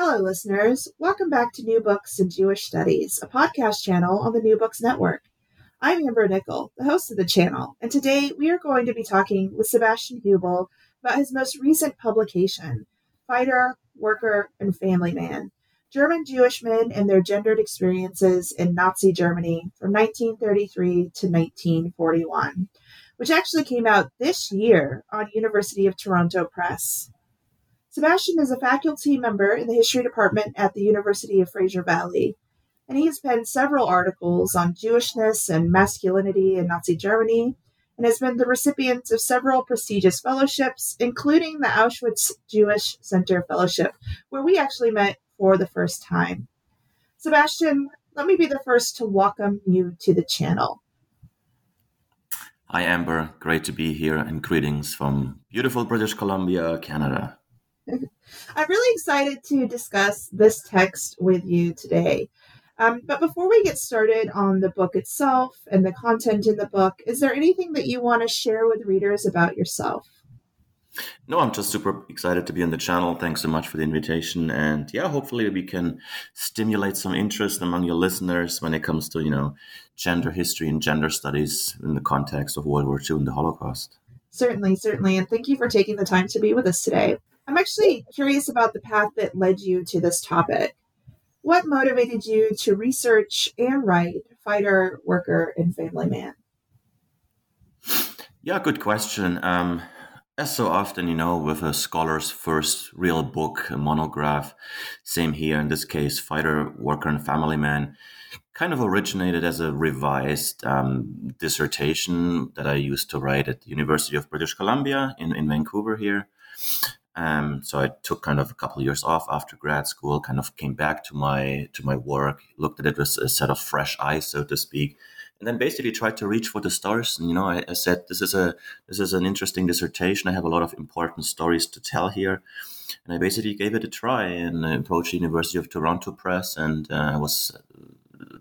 Hello, listeners. Welcome back to New Books in Jewish Studies, a podcast channel on the New Books Network. I'm Amber Nickell, the host of the channel, and today we are going to be talking with Sebastian Huebel about his most recent publication, Fighter, Worker, and Family Man German Jewish Men and Their Gendered Experiences in Nazi Germany from 1933 to 1941, which actually came out this year on University of Toronto Press. Sebastian is a faculty member in the history department at the University of Fraser Valley, and he has penned several articles on Jewishness and masculinity in Nazi Germany, and has been the recipient of several prestigious fellowships, including the Auschwitz Jewish Center Fellowship, where we actually met for the first time. Sebastian, let me be the first to welcome you to the channel. Hi, Amber. Great to be here, and greetings from beautiful British Columbia, Canada. I'm really excited to discuss this text with you today. Um, but before we get started on the book itself and the content in the book, is there anything that you want to share with readers about yourself? No, I'm just super excited to be on the channel. Thanks so much for the invitation. And yeah, hopefully we can stimulate some interest among your listeners when it comes to, you know, gender history and gender studies in the context of World War II and the Holocaust. Certainly, certainly. And thank you for taking the time to be with us today. I'm actually curious about the path that led you to this topic. What motivated you to research and write Fighter, Worker, and Family Man? Yeah, good question. Um, as so often, you know, with a scholar's first real book, a monograph, same here in this case, Fighter, Worker, and Family Man, kind of originated as a revised um, dissertation that I used to write at the University of British Columbia in, in Vancouver here. Um, so I took kind of a couple of years off after grad school, kind of came back to my to my work, looked at it with a set of fresh eyes, so to speak, and then basically tried to reach for the stars. And you know, I, I said this is a this is an interesting dissertation. I have a lot of important stories to tell here, and I basically gave it a try and approached the University of Toronto Press, and uh, I was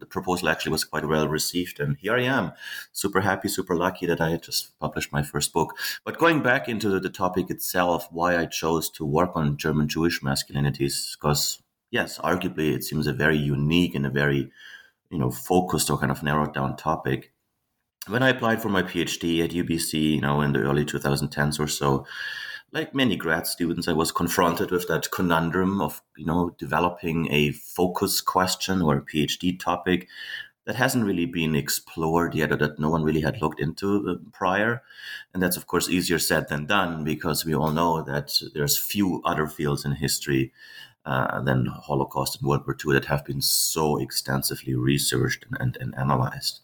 proposal actually was quite well received. And here I am, super happy, super lucky that I just published my first book. But going back into the, the topic itself, why I chose to work on German Jewish masculinities, because yes, arguably it seems a very unique and a very you know focused or kind of narrowed down topic when I applied for my PhD at UBC, you know, in the early 2010s or so, like many grad students, I was confronted with that conundrum of, you know, developing a focus question or a PhD topic that hasn't really been explored yet or that no one really had looked into uh, prior. And that's, of course, easier said than done because we all know that there's few other fields in history uh, than Holocaust and World War II that have been so extensively researched and, and, and analyzed.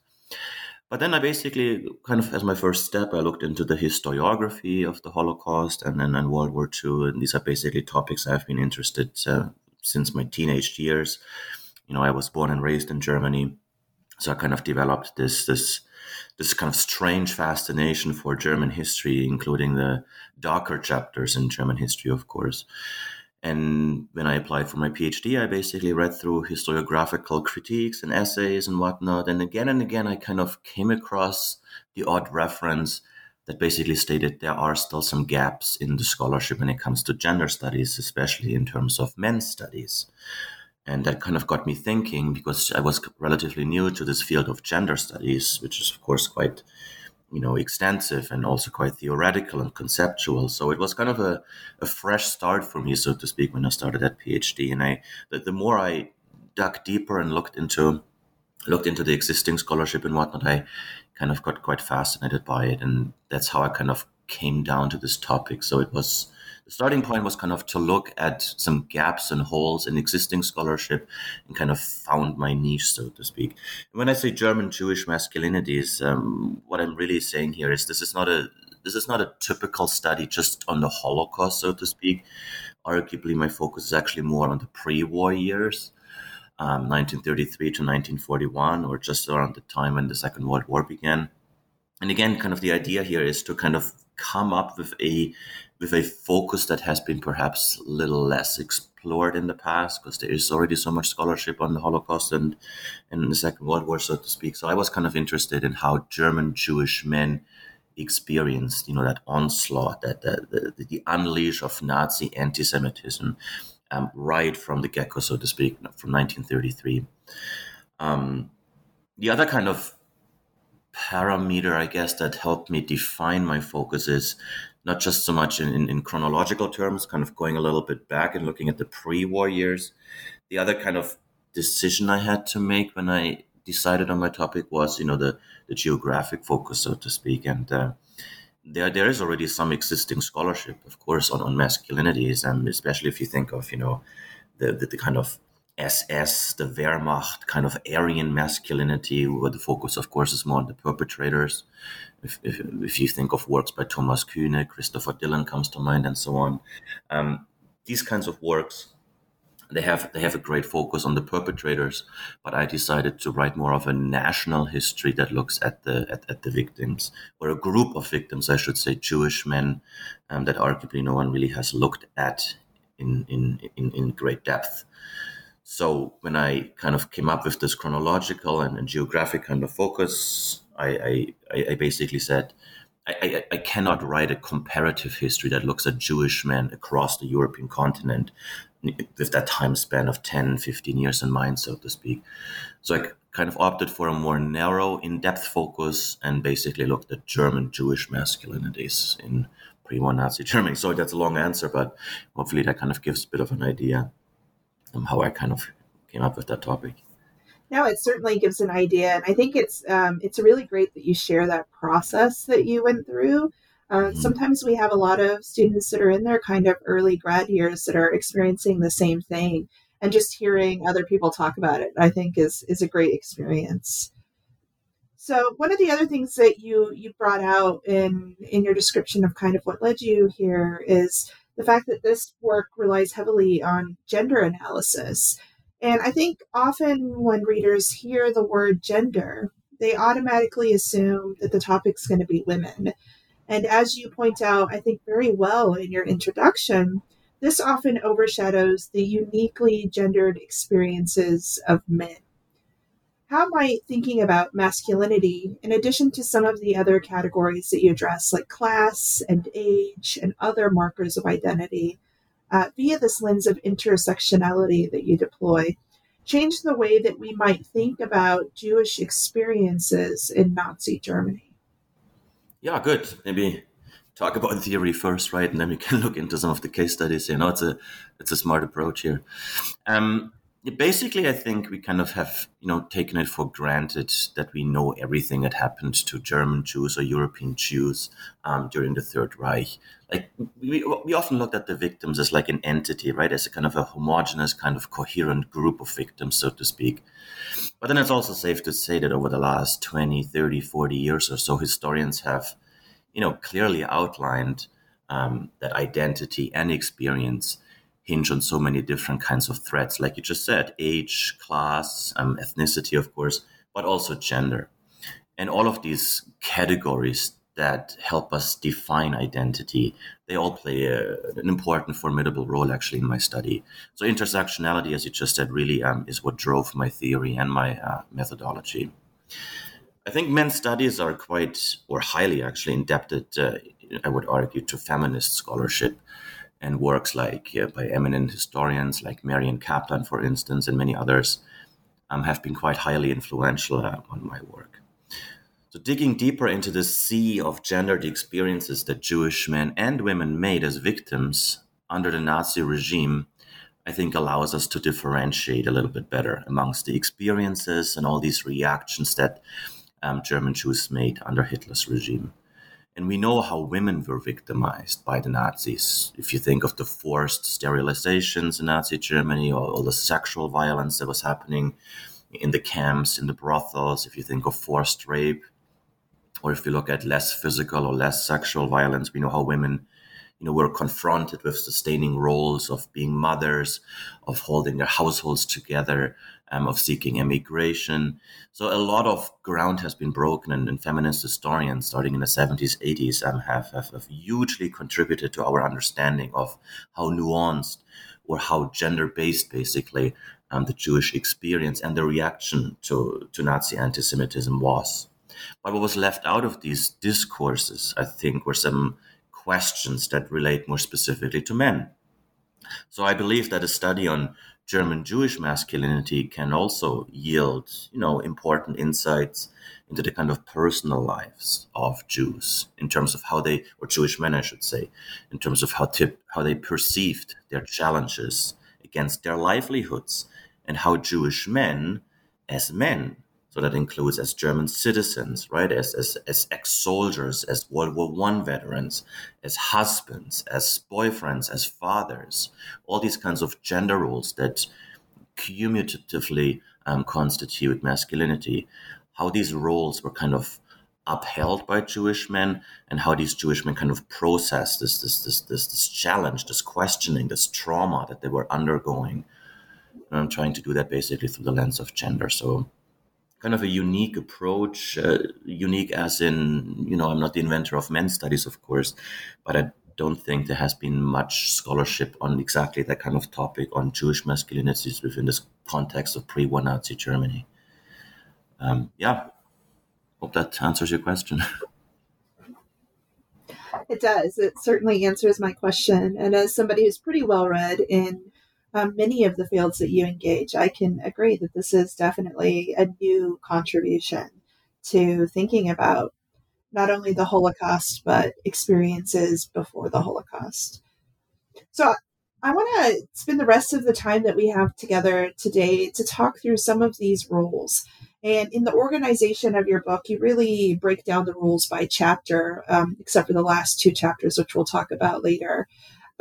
But then I basically, kind of as my first step, I looked into the historiography of the Holocaust and then and World War II. And these are basically topics I've been interested uh, since my teenage years. You know, I was born and raised in Germany, so I kind of developed this this this kind of strange fascination for German history, including the darker chapters in German history, of course. And when I applied for my PhD, I basically read through historiographical critiques and essays and whatnot. And again and again, I kind of came across the odd reference that basically stated there are still some gaps in the scholarship when it comes to gender studies, especially in terms of men's studies. And that kind of got me thinking because I was relatively new to this field of gender studies, which is, of course, quite you know extensive and also quite theoretical and conceptual. So it was kind of a, a fresh start for me so to speak when i started that phd and i the, the more i dug deeper and looked into looked into the existing scholarship and whatnot i kind of got quite fascinated by it. And that's how i kind of came down to this topic. So it was the starting point was kind of to look at some gaps and holes in existing scholarship and kind of found my niche, so to speak. when I say German Jewish masculinities, um, what I'm really saying here is this is not a this is not a typical study just on the Holocaust, so to speak, arguably my focus is actually more on the pre-war years, um, 1933 to 1941, or just around the time when the Second World War began. And again, kind of the idea here is to kind of come up with a with a focus that has been perhaps a little less explored in the past because there is already so much scholarship on the Holocaust and in the Second World War, so to speak. So I was kind of interested in how German Jewish men experienced, you know, that onslaught, that the, the, the unleash of Nazi anti-Semitism um, right from the get-go, so to speak, from 1933. Um, the other kind of parameter, I guess, that helped me define my focus is not just so much in, in, in, chronological terms, kind of going a little bit back and looking at the pre-war years. The other kind of decision I had to make when I decided on my topic was, you know, the, the geographic focus, so to speak. And uh, there, there is already some existing scholarship, of course, on, on masculinities, and especially if you think of, you know, the, the, the kind of SS, the Wehrmacht, kind of Aryan masculinity, where the focus, of course, is more on the perpetrators. If, if, if you think of works by Thomas Kühne, Christopher Dillon comes to mind, and so on, um, these kinds of works they have they have a great focus on the perpetrators, but I decided to write more of a national history that looks at the at, at the victims or a group of victims, I should say, Jewish men um, that arguably no one really has looked at in in in, in great depth. So when I kind of came up with this chronological and, and geographic kind of focus, I, I, I basically said. I, I, cannot write a comparative history that looks at Jewish men across the European continent with that time span of 10, 15 years in mind, so to speak. So I kind of opted for a more narrow, in depth focus and basically looked at German Jewish masculinities in pre war Nazi Germany. So that's a long answer, but hopefully that kind of gives a bit of an idea of how I kind of came up with that topic. No, it certainly gives an idea, and I think it's um, it's really great that you share that process that you went through uh, sometimes we have a lot of students that are in their kind of early grad years that are experiencing the same thing, and just hearing other people talk about it, I think, is is a great experience. So one of the other things that you you brought out in in your description of kind of what led you here is the fact that this work relies heavily on gender analysis. And I think often when readers hear the word gender, they automatically assume that the topic's going to be women. And as you point out, I think very well in your introduction, this often overshadows the uniquely gendered experiences of men. How might thinking about masculinity, in addition to some of the other categories that you address, like class and age and other markers of identity, uh, via this lens of intersectionality that you deploy, change the way that we might think about Jewish experiences in Nazi Germany? Yeah, good. Maybe talk about theory first, right, and then we can look into some of the case studies. You know, it's a it's a smart approach here. Um, basically, I think we kind of have you know taken it for granted that we know everything that happened to German Jews or European Jews um, during the Third Reich. Like we, we often looked at the victims as like an entity, right, as a kind of a homogenous, kind of coherent group of victims, so to speak. But then it's also safe to say that over the last 20, 30, 40 years or so, historians have, you know, clearly outlined um, that identity and experience hinge on so many different kinds of threats, like you just said, age, class, um, ethnicity, of course, but also gender. And all of these categories that help us define identity. They all play a, an important, formidable role actually in my study. So intersectionality, as you just said, really um, is what drove my theory and my uh, methodology. I think men's studies are quite, or highly actually, indebted, uh, I would argue, to feminist scholarship and works like uh, by eminent historians like Marion Kaplan, for instance, and many others um, have been quite highly influential uh, on my work. So, digging deeper into the sea of gendered experiences that Jewish men and women made as victims under the Nazi regime, I think allows us to differentiate a little bit better amongst the experiences and all these reactions that um, German Jews made under Hitler's regime. And we know how women were victimized by the Nazis. If you think of the forced sterilizations in Nazi Germany or all the sexual violence that was happening in the camps, in the brothels, if you think of forced rape, or if you look at less physical or less sexual violence, we know how women you know, were confronted with sustaining roles of being mothers, of holding their households together, um, of seeking immigration. So a lot of ground has been broken, and, and feminist historians, starting in the 70s, 80s, um, have, have, have hugely contributed to our understanding of how nuanced or how gender-based, basically, um, the Jewish experience and the reaction to, to Nazi anti-Semitism was. But what was left out of these discourses, I think, were some questions that relate more specifically to men. So I believe that a study on German Jewish masculinity can also yield, you know, important insights into the kind of personal lives of Jews in terms of how they, or Jewish men, I should say, in terms of how tip, how they perceived their challenges against their livelihoods, and how Jewish men, as men, so that includes as German citizens, right, as as, as ex-soldiers, as World War One veterans, as husbands, as boyfriends, as fathers, all these kinds of gender roles that cumulatively um, constitute masculinity, how these roles were kind of upheld by Jewish men and how these Jewish men kind of processed this this this this, this challenge, this questioning, this trauma that they were undergoing. And I'm trying to do that basically through the lens of gender. So kind of a unique approach, uh, unique as in, you know, I'm not the inventor of men's studies, of course, but I don't think there has been much scholarship on exactly that kind of topic on Jewish masculinities within this context of pre war Nazi Germany. Um, yeah, hope that answers your question. It does. It certainly answers my question. And as somebody who's pretty well read in um, many of the fields that you engage, I can agree that this is definitely a new contribution to thinking about not only the Holocaust, but experiences before the Holocaust. So I want to spend the rest of the time that we have together today to talk through some of these rules. And in the organization of your book, you really break down the rules by chapter, um, except for the last two chapters, which we'll talk about later.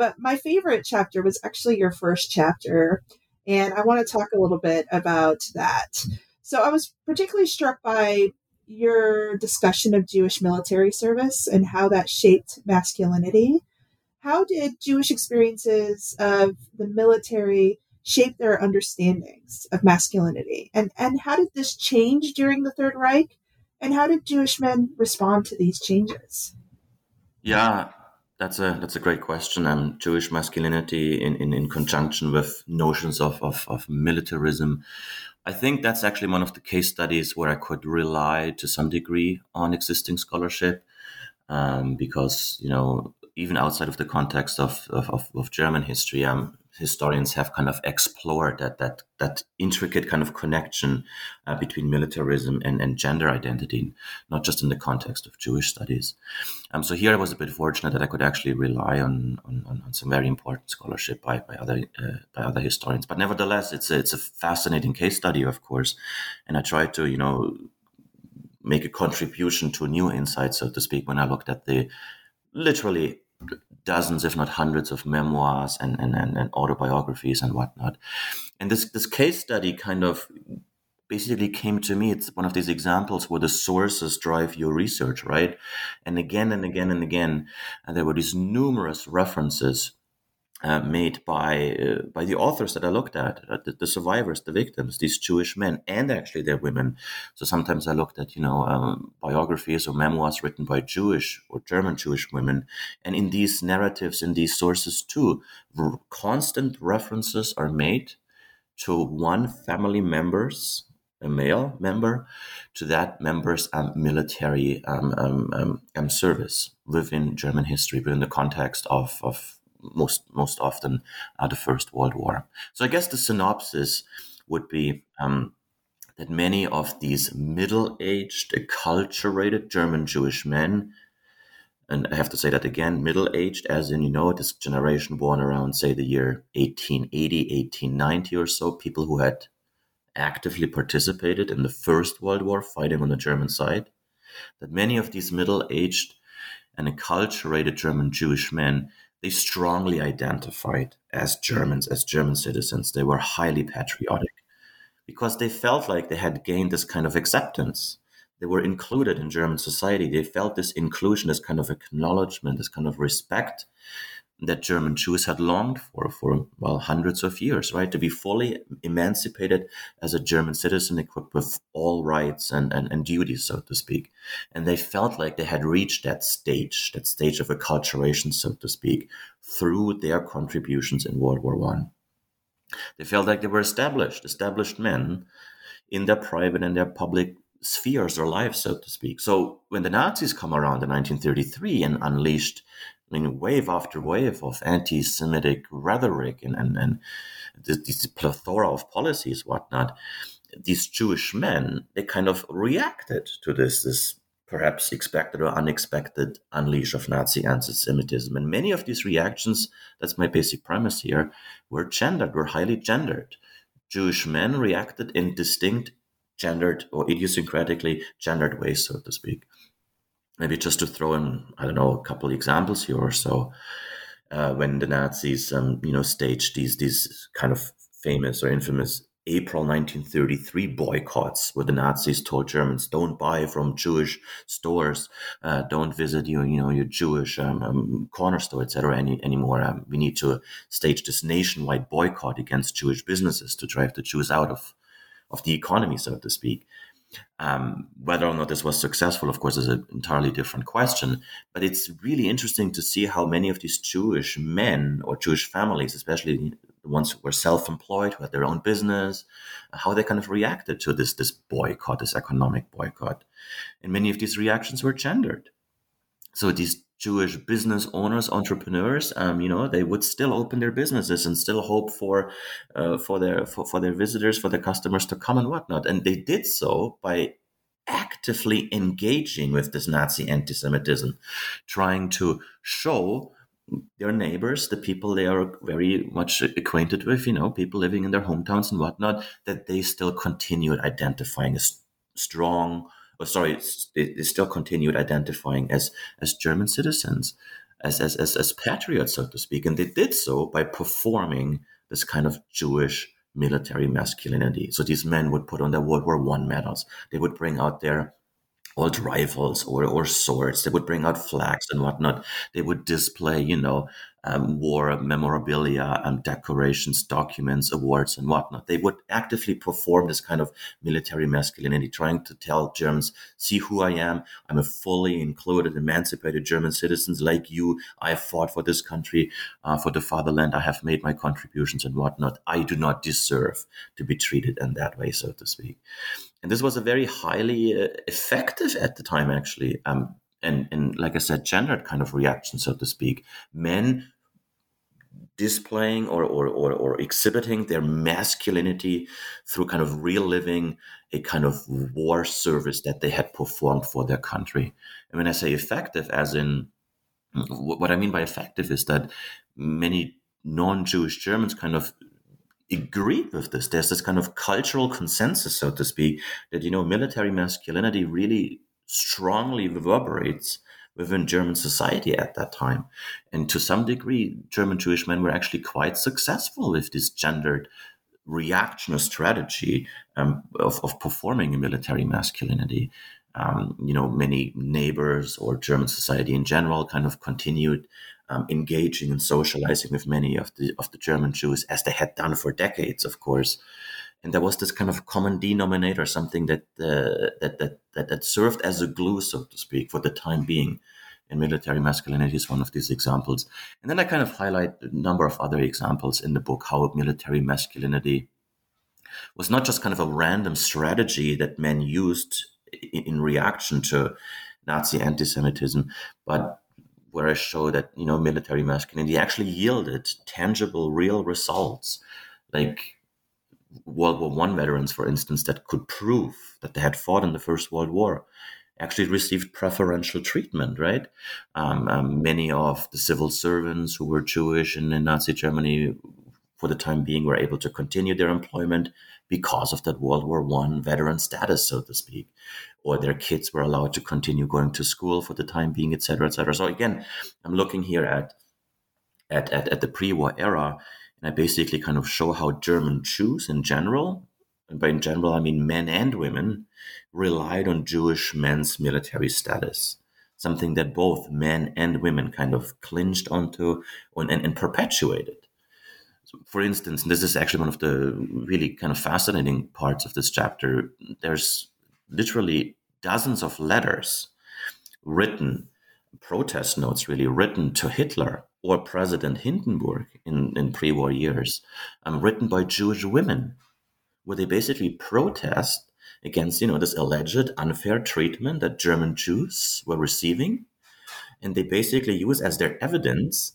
But my favorite chapter was actually your first chapter. And I want to talk a little bit about that. So I was particularly struck by your discussion of Jewish military service and how that shaped masculinity. How did Jewish experiences of the military shape their understandings of masculinity? And, and how did this change during the Third Reich? And how did Jewish men respond to these changes? Yeah, that's a that's a great question. Um, Jewish masculinity in, in, in conjunction with notions of, of, of militarism. I think that's actually one of the case studies where I could rely to some degree on existing scholarship, um, because you know even outside of the context of of, of German history, um, historians have kind of explored that that that intricate kind of connection uh, between militarism and, and gender identity, not just in the context of Jewish studies. Um, so here I was a bit fortunate that I could actually rely on on, on some very important scholarship by by other uh, by other historians. But nevertheless, it's a, it's a fascinating case study, of course, and I tried to you know make a contribution to new insights, so to speak, when I looked at the literally dozens, if not hundreds, of memoirs and, and, and, and autobiographies and whatnot. And this, this case study kind of basically came to me. It's one of these examples where the sources drive your research, right? And again and again and again, and there were these numerous references uh, made by uh, by the authors that I looked at, uh, the, the, survivors, the victims, these Jewish men, and actually their women. So sometimes I looked at you know um, biographies or memoirs written by Jewish or German Jewish women, and in these narratives, in these sources too, constant references are made to one family members a male member to that member's um, military um, um, um, um service within German history, within the context of, of most most often uh, the First World War. So I guess the synopsis would be um, that many of these middle-aged, acculturated German Jewish men, and I have to say that again, middle-aged, as in you know this generation born around say the year 1880, 1890 or so, people who had actively participated in the First World War, fighting on the German side. That many of these middle-aged and acculturated German Jewish men they strongly identified as Germans, as German citizens. They were highly patriotic because they felt like they had gained this kind of acceptance. they were included in German society. They felt this inclusion, this kind of acknowledgement, this kind of respect that German Jews had longed for for well hundreds of years, right? To be fully emancipated as a German citizen, equipped with all rights and, and, and duties, so to speak. And they felt like they had reached that stage, that stage of acculturation, so to speak, through their contributions in World War One. They felt like they were established, established men in their private and their public spheres or lives, so to speak. So when the Nazis come around in 1933 and unleashed I mean, wave after wave of anti-Semitic rhetoric and, and, and this, this plethora of policies, whatnot, these Jewish men, they kind of reacted to this, this perhaps expected or unexpected unleash of Nazi anti-Semitism. And many of these reactions, that's my basic premise here, were gendered, were highly gendered. Jewish men reacted in distinct gendered or idiosyncratically gendered ways, so to speak maybe just to throw in, I don't know, a couple examples here or so. Uh, when the Nazis, um, you know, staged these these kind of famous or infamous April 1933 boycotts, where the Nazis told Germans, "Don't buy from Jewish stores, uh, don't visit your, you know, your Jewish um, um, corner store, etc. Any anymore. Um, we need to stage this nationwide boycott against Jewish businesses to drive the Jews out of of the economy, so to speak." Um, whether or not this was successful, of course, is an entirely different question. But it's really interesting to see how many of these Jewish men or Jewish families, especially the ones who were self-employed, who had their own business, how they kind of reacted to this this boycott, this economic boycott. And many of these reactions were gendered. So these Jewish business owners, entrepreneurs, um, you know, they would still open their businesses and still hope for uh, for their for, for their visitors, for their customers to come and whatnot. And they did so by actively engaging with this Nazi anti-Semitism, trying to show their neighbors, the people they are very much acquainted with, you know, people living in their hometowns and whatnot, that they still continued identifying as strong oh, sorry, they, they still continued identifying as as German citizens, as, as as as patriots, so to speak, and they did so by performing this kind of Jewish military masculinity. So these men would put on their World War One medals. They would bring out their old rifles or, or swords. They would bring out flags and whatnot. They would display, you know, um, war memorabilia and decorations, documents, awards, and whatnot. They would actively perform this kind of military masculinity, trying to tell Germans, see who I am. I'm a fully included, emancipated German citizen like you. I fought for this country, uh, for the fatherland. I have made my contributions and whatnot. I do not deserve to be treated in that way, so to speak. And this was a very highly uh, effective at the time, actually. Um, and, and like I said, gendered kind of reaction, so to speak. Men displaying or, or, or, or, exhibiting their masculinity through kind of reliving a kind of war service that they had performed for their country. And when I say effective, as in what I mean by effective is that many non Jewish Germans kind of agreed with this. There's this kind of cultural consensus, so to speak, that, you know, military masculinity really strongly reverberates within German society at that time. And to some degree, German Jewish men were actually quite successful with this gendered reaction or strategy um, of, of performing a military masculinity. Um, you know, many neighbors or German society in general kind of continued um, engaging and socializing with many of the of the German Jews as they had done for decades, of course and there was this kind of common denominator, something that, uh, that, that that that served as a glue, so to speak, for the time being. And military masculinity is one of these examples. And then I kind of highlight a number of other examples in the book how military masculinity was not just kind of a random strategy that men used in, in reaction to Nazi anti-Semitism, but where I show that you know military masculinity actually yielded tangible, real results, like World War One veterans, for instance, that could prove that they had fought in the First World War, actually received preferential treatment. Right, um, um, many of the civil servants who were Jewish in, in Nazi Germany, for the time being, were able to continue their employment because of that World War One veteran status, so to speak, or their kids were allowed to continue going to school for the time being, etc., etc. So again, I'm looking here at at, at, at the pre-war era and I basically kind of show how German Jews in general and by in general I mean men and women, relied on Jewish men's military status, something that both men and women kind of clinged onto and, and, and perpetuated. For instance, this is actually one of the really kind of fascinating parts of this chapter. There's literally dozens of letters written, protest notes really written to Hitler or President Hindenburg in, in pre war years, um, written by Jewish women, where they basically protest against you know this alleged unfair treatment that German Jews were receiving, and they basically use as their evidence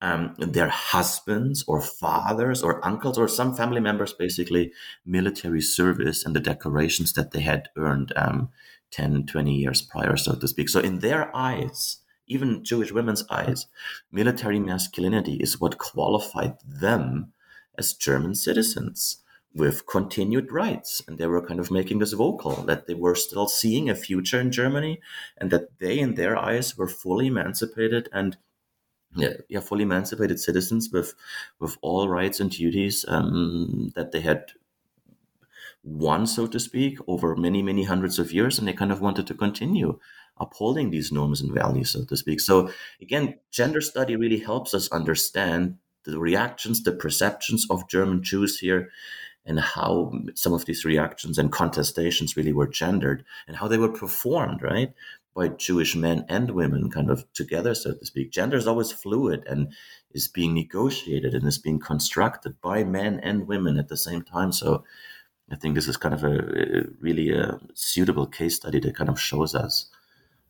um, their husbands or fathers or uncles or some family members basically military service and the decorations that they had earned um, 10 20 years prior so to speak so in their eyes even jewish women's eyes military masculinity is what qualified them as german citizens with continued rights. And they were kind of making this vocal that they were still seeing a future in Germany and that they, in their eyes, were fully emancipated and yeah, yeah fully emancipated citizens with with all rights and duties um, that they had won, so to speak, over many, many hundreds of years. And they kind of wanted to continue upholding these norms and values, so to speak. So again, gender study really helps us understand the reactions, the perceptions of German Jews here and how some of these reactions and contestations really were gendered and how they were performed, right? By Jewish men and women kind of together, so to speak. Gender is always fluid and is being negotiated and is being constructed by men and women at the same time. So I think this is kind of a, a really a suitable case study that kind of shows us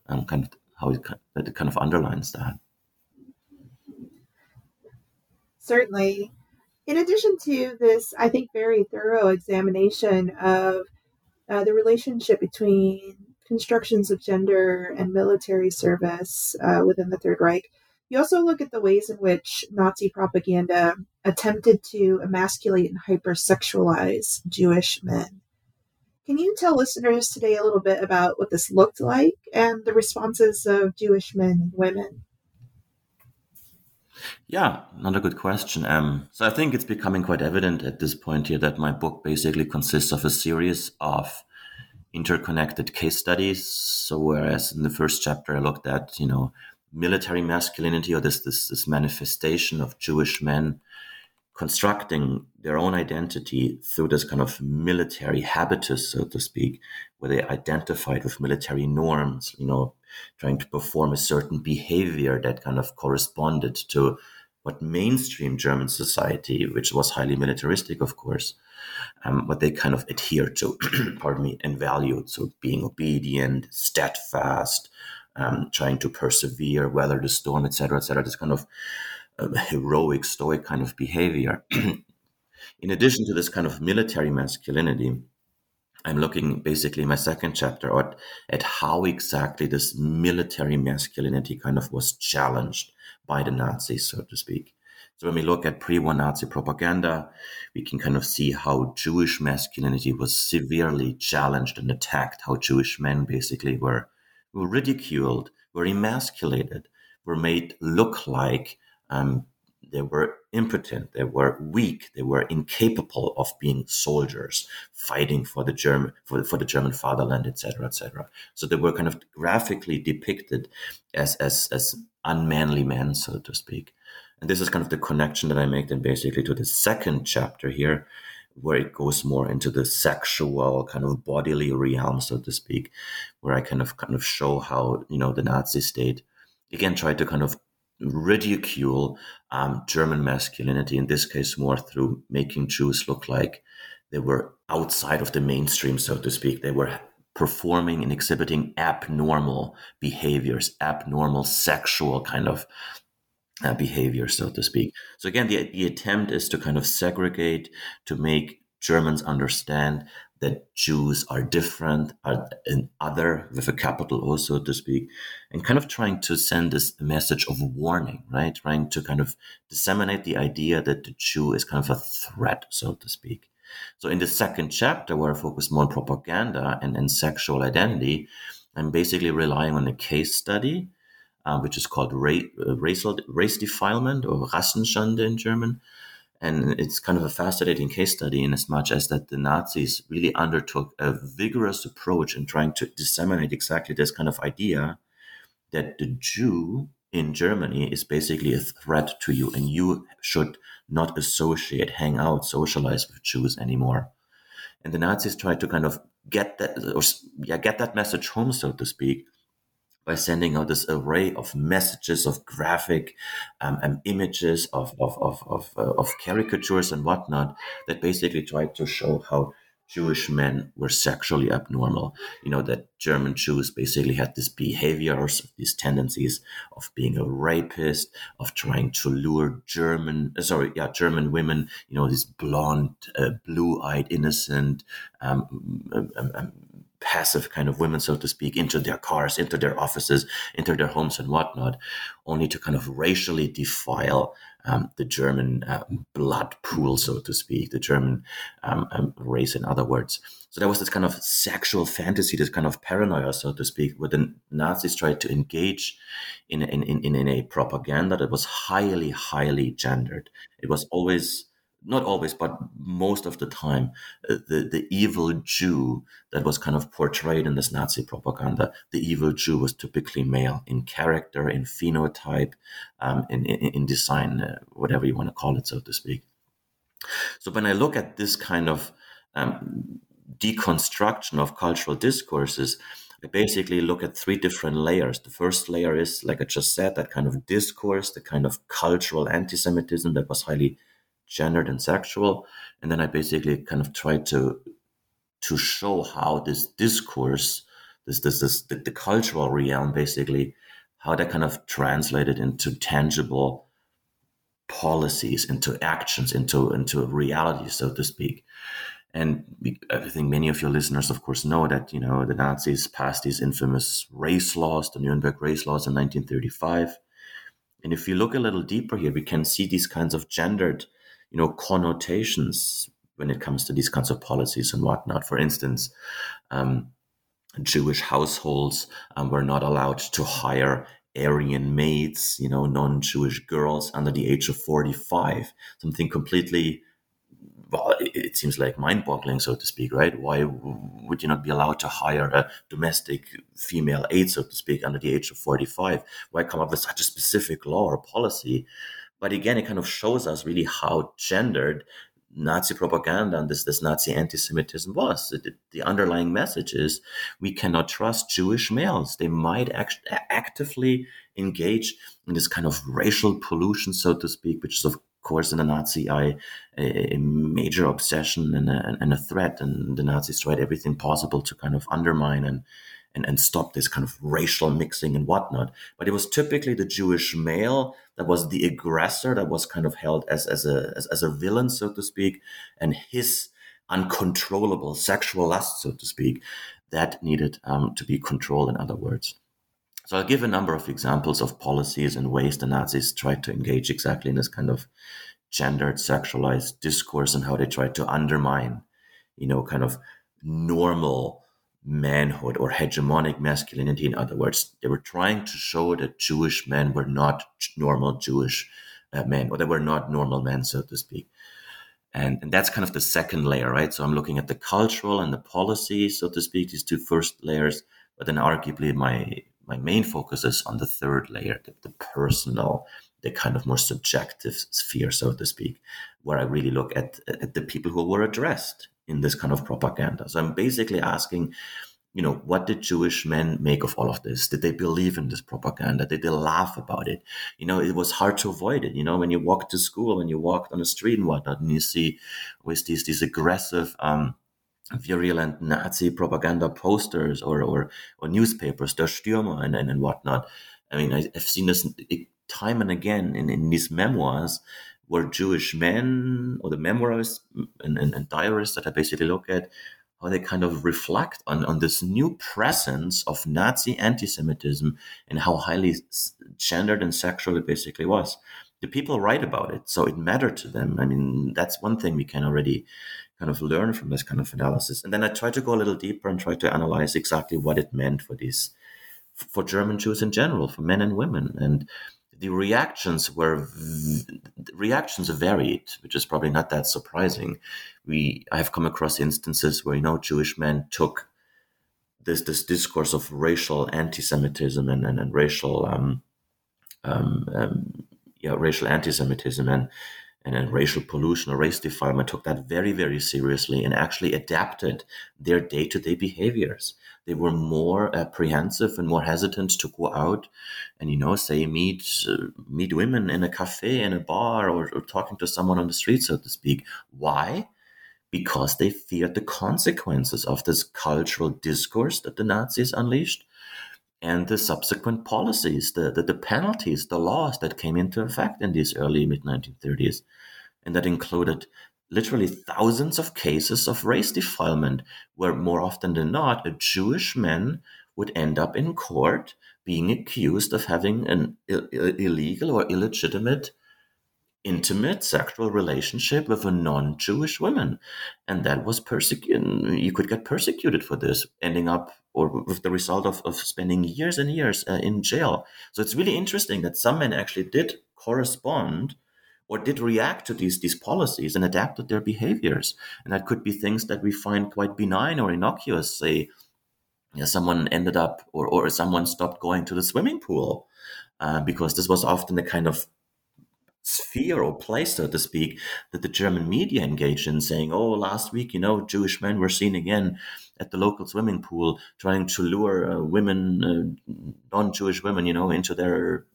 um, kind of how it, that it kind of underlines that. Certainly in addition to this, I think, very thorough examination of uh, the relationship between constructions of gender and military service uh, within the Third Reich, you also look at the ways in which Nazi propaganda attempted to emasculate and hypersexualize Jewish men. Can you tell listeners today a little bit about what this looked like and the responses of Jewish men and women? Yeah, another good question. Um, so I think it's becoming quite evident at this point here that my book basically consists of a series of interconnected case studies. So whereas in the first chapter I looked at, you know, military masculinity or this this, this manifestation of Jewish men constructing their own identity through this kind of military habitus, so to speak, where they identified with military norms, you know, trying to perform a certain behavior that kind of corresponded to what mainstream German society, which was highly militaristic, of course, um, what they kind of adhered to, pardon me, and valued. So being obedient, steadfast, um, trying to persevere, weather the storm, etc., etc. This kind of heroic, stoic kind of behavior. in addition to this kind of military masculinity, I'm looking basically in my second chapter at, at how exactly this military masculinity kind of was challenged by the Nazis, so to speak. So when we look at pre-war Nazi propaganda, we can kind of see how Jewish masculinity was severely challenged and attacked, how Jewish men basically were, were ridiculed, were emasculated, were made look like um, they were impotent, they were weak, they were incapable of being soldiers, fighting for the German for, for the German fatherland, etc., etc. So they were kind of graphically depicted as as as unmanly men, so to speak. And this is kind of the connection that I make then basically to the second chapter here, where it goes more into the sexual kind of bodily realm, so to speak, where I kind of kind of show how you know the Nazi state again tried to kind of ridicule um, German masculinity, in this case, more through making Jews look like they were outside of the mainstream, so to speak. They were performing and exhibiting abnormal behaviors, abnormal sexual kind of uh, behavior, so to speak. So again, the, the attempt is to kind of segregate, to make Germans understand that Jews are different, are an other with a capital O, so to speak, and kind of trying to send this message of warning, right? Trying to kind of disseminate the idea that the Jew is kind of a threat, so to speak. So in the second chapter, where I focus more on propaganda and, and sexual identity, I'm basically relying on a case study, uh, which is called uh, racial, race defilement or Rassenschande in German, And it's kind of a fascinating case study in as much as that the Nazis really undertook a vigorous approach in trying to disseminate exactly this kind of idea that the Jew in Germany is basically a threat to you and you should not associate, hang out, socialize with Jews anymore. And the Nazis tried to kind of get that or yeah, get that message home, so to speak, by sending out this array of messages, of graphic um, and images, of of of of, uh, of caricatures and whatnot that basically tried to show how Jewish men were sexually abnormal. You know, that German Jews basically had this behaviors, these tendencies of being a rapist, of trying to lure German, uh, sorry, yeah, German women, you know, these blonde, uh, blue eyed, innocent, um, um, um, um, passive kind of women, so to speak, into their cars, into their offices, into their homes and whatnot, only to kind of racially defile um, the German uh, blood pool, so to speak, the German um, um, race, in other words. So there was this kind of sexual fantasy, this kind of paranoia, so to speak, where the Nazis tried to engage in, in, in, in a propaganda that was highly, highly gendered. It was always not always, but most of the time, uh, the, the evil Jew that was kind of portrayed in this Nazi propaganda, the evil Jew was typically male in character, in phenotype, um, in, in, in, design, uh, whatever you want to call it, so to speak. So when I look at this kind of um, deconstruction of cultural discourses, I basically look at three different layers. The first layer is, like I just said, that kind of discourse, the kind of cultural anti Semitism that was highly gendered and sexual. And then I basically kind of tried to to show how this discourse, this this this the, the cultural realm basically, how that kind of translated into tangible policies, into actions, into into reality, so to speak. And I think many of your listeners, of course, know that you know the Nazis passed these infamous race laws, the Nuremberg race laws in 1935. And if you look a little deeper here, we can see these kinds of gendered you know connotations when it comes to these kinds of policies and whatnot. For instance, um, Jewish households um, were not allowed to hire Aryan maids, you know, non-Jewish girls under the age of 45. Something completely, well, it seems like mind-boggling, so to speak, right? Why would you not be allowed to hire a domestic female aide, so to speak, under the age of 45? Why come up with such a specific law or policy? But again, it kind of shows us really how gendered Nazi propaganda and this, this Nazi anti-Semitism was. The, the, underlying message is we cannot trust Jewish males. They might act, actively engage in this kind of racial pollution, so to speak, which is of course in the Nazi eye a, a major obsession and a, and a threat. And the Nazis tried everything possible to kind of undermine and and, and stop this kind of racial mixing and whatnot. But it was typically the Jewish male that was the aggressor, that was kind of held as, as, a, as, as a villain, so to speak, and his uncontrollable sexual lust, so to speak, that needed um, to be controlled, in other words. So I'll give a number of examples of policies and ways the Nazis tried to engage exactly in this kind of gendered, sexualized discourse and how they tried to undermine, you know, kind of normal manhood or hegemonic masculinity. In other words, they were trying to show that Jewish men were not normal Jewish uh, men, or they were not normal men, so to speak. And, and that's kind of the second layer, right? So I'm looking at the cultural and the policy, so to speak, these two first layers. But then arguably my my main focus is on the third layer, the, the personal, the kind of more subjective sphere, so to speak, where I really look at, at the people who were addressed in this kind of propaganda. So I'm basically asking, you know, what did Jewish men make of all of this? Did they believe in this propaganda? Did they laugh about it? You know, it was hard to avoid it. You know, when you walk to school, when you walk on the street and whatnot, and you see with these these aggressive, um, virulent Nazi propaganda posters or or, or newspapers, Der Stürmer and, and and whatnot. I mean, I, have seen this time and again in, in these memoirs were Jewish men or the memoirs and, and, and that I basically look at how they kind of reflect on, on this new presence of Nazi anti-Semitism and how highly gendered and sexual it basically was. The people write about it, so it mattered to them. I mean, that's one thing we can already kind of learn from this kind of analysis. And then I try to go a little deeper and try to analyze exactly what it meant for these, for German Jews in general, for men and women. And the reactions were v- reactions varied, which is probably not that surprising. We I have come across instances where you know Jewish men took this this discourse of racial anti-Semitism and and, and racial um, um, um, yeah racial anti-Semitism and and, and racial pollution or race defilement took that very very seriously and actually adapted their day-to-day behaviors. They were more apprehensive and more hesitant to go out and you know say meet uh, meet women in a cafe in a bar or, or talking to someone on the street so to speak. Why? Because they feared the consequences of this cultural discourse that the nazis unleashed and the subsequent policies the, the, the penalties the laws that came into effect in these early mid 1930s and that included literally thousands of cases of race defilement, where more often than not, a Jewish man would end up in court being accused of having an Ill- illegal or illegitimate intimate sexual relationship with a non-Jewish woman, and that was persecuted. You could get persecuted for this, ending up or with the result of, of spending years and years uh, in jail. So it's really interesting that some men actually did correspond or did react to these these policies and adapted their behaviors. And that could be things that we find quite benign or innocuous. Say, someone ended up or or someone stopped going to the swimming pool uh, because this was often the kind of sphere or place, so to speak, that the German media engaged in, saying, "Oh, last week, you know, Jewish men were seen again at the local swimming pool, trying to lure uh, women, uh, non-Jewish women, you know, into their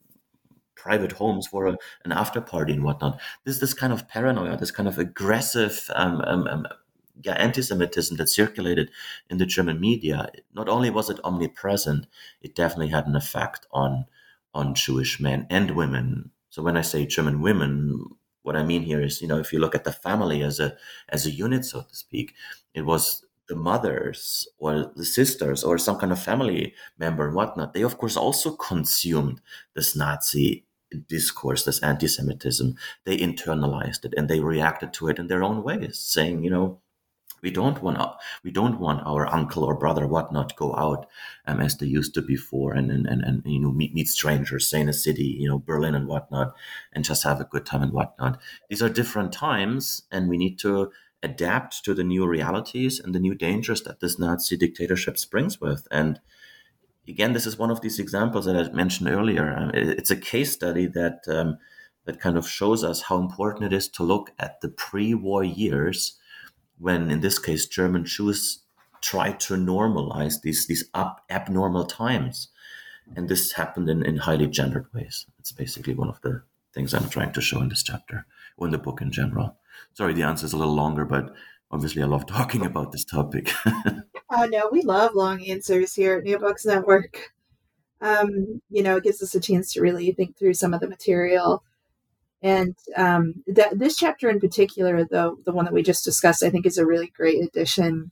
private homes for a, an after party and whatnot. This this kind of paranoia, this kind of aggressive um, um, um, yeah, anti-Semitism that circulated in the German media. Not only was it omnipresent, it definitely had an effect on on Jewish men and women. So when I say German women, what I mean here is, you know, if you look at the family as a as a unit, so to speak, it was the mothers or the sisters or some kind of family member and whatnot. They of course also consumed this Nazi discourse, this anti Semitism, they internalized it and they reacted to it in their own ways, saying, you know, we don't want we don't want our uncle or brother whatnot go out um, as they used to before and, and, and, and you know meet, meet strangers say in a city you know Berlin and whatnot and just have a good time and whatnot these are different times and we need to adapt to the new realities and the new dangers that this Nazi dictatorship brings with and again, this is one of these examples that I mentioned earlier. Um, it's a case study that um, that kind of shows us how important it is to look at the pre-war years, when in this case German Jews tried to normalize these these up, abnormal times, and this happened in, in highly gendered ways. It's basically one of the things I'm trying to show in this chapter or in the book in general. Sorry, the answer is a little longer, but obviously I love talking about this topic. oh no, we love long answers here at New Books Network. Um, you know, it gives us a chance to really think through some of the material. And um, that this chapter in particular, though the one that we just discussed, I think is a really great addition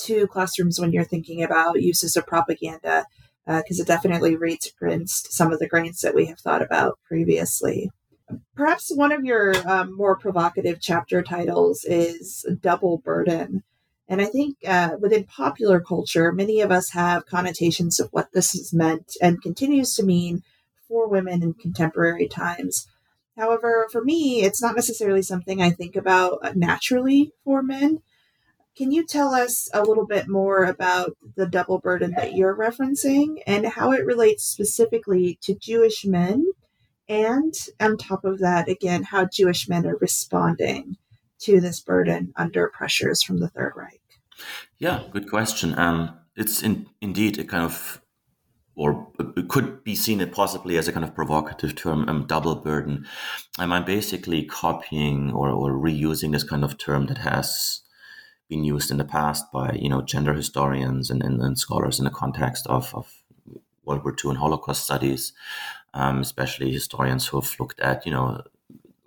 to classrooms when you're thinking about uses of propaganda, because uh, it definitely reads against some of the grains that we have thought about previously. Perhaps one of your um, more provocative chapter titles is Double Burden. And I think uh, within popular culture, many of us have connotations of what this has meant and continues to mean for women in contemporary times. However, for me, it's not necessarily something I think about uh, naturally for men. Can you tell us a little bit more about the double burden that you're referencing and how it relates specifically to Jewish men and on top of that, again, how Jewish men are responding to this burden under pressures from the Third Reich? Yeah, good question. Um, it's in, indeed a kind of, or could be seen possibly as a kind of provocative term, um, double burden. I'm basically copying or, or reusing this kind of term that has been used in the past by you know gender historians and, and, and scholars in the context of, of World War II and Holocaust studies um, especially historians who have looked at, you know,